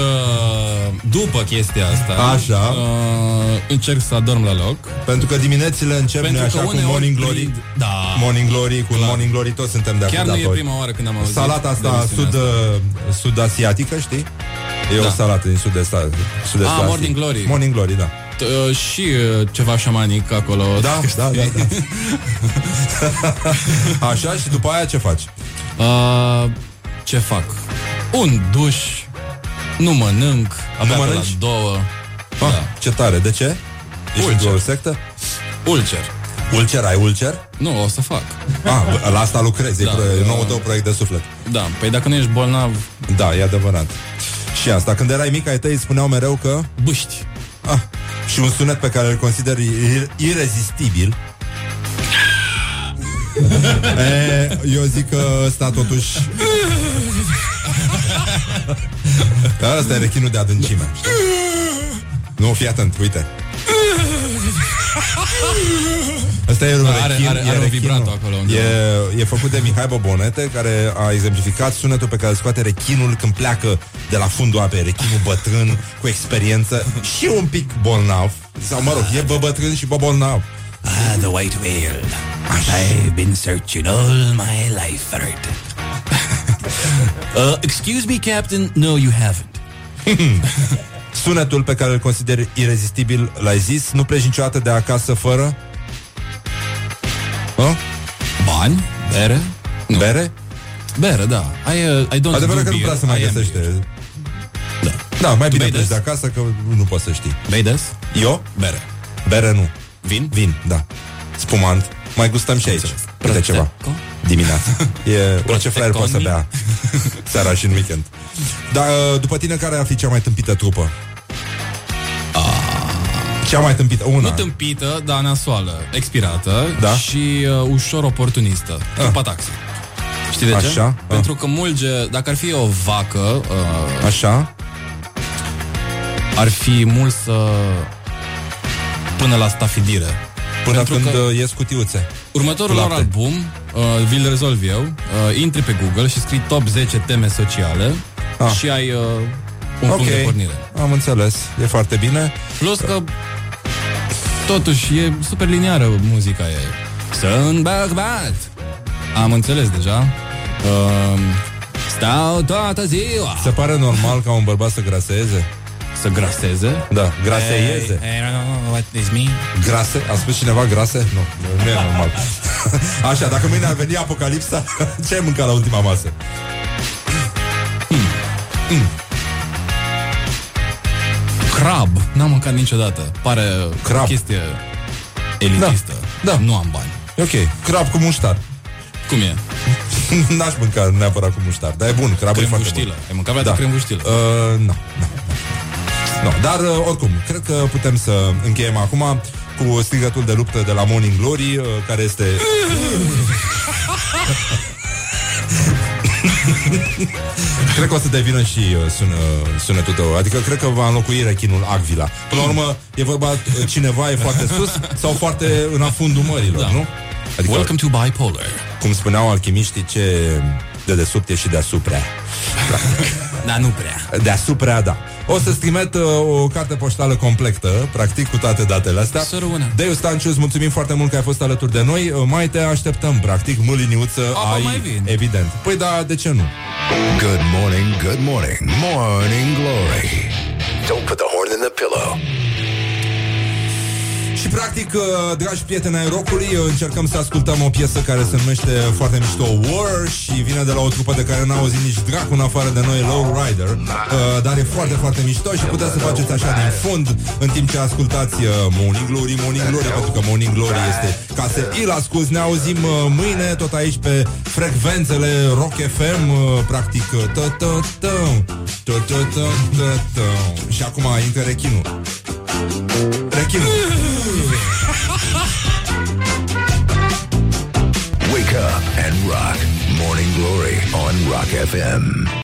după chestia asta Așa. uh, Încerc să adorm la loc Pentru că diminețile încep Pentru noi că așa cu uneori Morning Glory. prind- Da. Morning Glory, cu Morning Glory toți suntem de Chiar acord. nu e prima oară când am auzit Salata asta de sud, emisiunea uh, sud-asiatică, știi? E o Da. salată din sud-est sud Ah, Morning Glory. Morning Glory, da. T- uh, Și uh, ceva șamanic acolo Da, da, da, da. Așa și după aia ce faci? uh, Ce fac? Un duș Nu mănânc Abia pe la mănânci? două Ah, ce tare, de ce? Ești Ulcer. într-o sectă? Ulcer Ulcer, ai ulcer? Nu, o să fac Ah, la asta lucrezi, Da, e pro- da. nou tău proiect de suflet. Da, păi dacă nu ești bolnav Da, e adevărat. Și asta, când erai mic, ai tăi îți spuneau mereu că... Bâști Ah, și un sunet pe care îl consider ir- irezistibil e, Eu zic că ăsta totuși Da, Asta e rechinul de adâncime știi? Nu, fii atent, uite Asta e un Da, are- rechin, are- e are un rechinul. vibrato acolo undeva. e, e făcut de Mihai Bobonete Care a exemplificat sunetul pe care îl scoate rechinul Când pleacă de la fundul apei Rechinul bătrân, cu experiență Și un pic bolnav Sau mă rog, e bă bătrân și bă bolnav Ah, the white whale. I've been searching all my life for it. uh, excuse me, Captain. No, you haven't. Sunetul pe care îl consider irezistibil L-ai zis, nu pleci niciodată de acasă fără Hă? Bani, bere nu. Bere? Bere, da I, uh, I don't Adevărat do că nu beer, prea se mai I am găsește beer. Da. Da, mai bine Bei pleci des? de acasă Că nu poți să știi Bei des? Eu? Bere Bere nu Vin? Vin, da Spumant Mai gustăm și aici. Câte ceva. Dimineața. E orice fraier poate să bea Seara și în weekend. Dar uh, după tine care ar fi cea mai tâmpită trupă? Cea mai tâmpită, una. Nu tâmpită, dar nasoală Expirată Da. Și uh, ușor oportunistă. Trupa taxi. Știi de ce? Așa? Ah. Pentru că mulge Dacă ar fi o vacă uh, Așa? Ar fi mulsă Până la stafidire Până Pentru când că- uh, ies cutiuțe. Următorul Cu lor lapte. album, uh, vi-l rezolv eu. Uh, intri pe Google și scrii top 10 teme sociale Ah. și ai uh, un ok, punct de pornire. am înțeles. E foarte bine. Plus că totuși e super liniară muzica e. Sunt bărbat. Am înțeles deja. Uh, stau toată ziua. Se pare normal ca un bărbat să graseze? Să graseze? Da, graseieze. Hey, I don't know what this means. Grase? A spus cineva grase? Nu, nu, nu e normal. Așa, dacă mâine ar veni apocalipsa, ce ai mâncat la ultima masă? Crab. N-am mâncat niciodată. Pare Crab. o chestie elitistă. Da. Nu am bani. Ok, crab cu muștar. Cum e? N-aș mânca neapărat cu muștar, dar e bun, crabul e foarte bun. Crembuștilă. Ai mâncat vreodată crembuștilă? Uh, nu, nu, nu. Nu, dar uh, oricum, cred că putem să încheiem acum cu strigătul de luptă de la Morning Glory, uh, care este... cred că o să devină și uh, sună, sunetul tău. Adică cred că va înlocui rechinul Agvila. Până la urmă, e vorba, uh, cineva e foarte sus sau foarte în afundul mărilor, Da. nu? Adică, Welcome to Bipolar. cum spuneau alchimiștii, ce de desubt e și deasupra. Dar nu prea. Deasupra, da. O să-ți trimit uh, o carte poștală completă, practic, cu toate datele astea. Să rămână. Deiu Stanciu, îți mulțumim foarte mult că ai fost alături de noi. Uh, Mai te așteptăm, practic, mâliniuță Apa ai, mai vin. evident. Păi da, de ce nu? Good morning, good morning, morning glory. Don't put the horn in the pillow. Și practic, uh, dragi prieteni ai rockului, uh, încercăm să ascultăm o piesă care se numește uh, foarte mișto War și vine de la o trupă de care n-au auzit nici dracu în afară de noi Low Rider, dar e foarte, foarte mișto și puteți să faceți așa din fund, în timp ce ascultați Morning Glory, Morning Glory, pentru că Morning Glory este ca să îl asculti. Ne auzim mâine tot aici pe frecvențele Rock FM, practic. Și acum intră rechinul. Rechinul. Wake up and rock. Morning glory on Rock FM.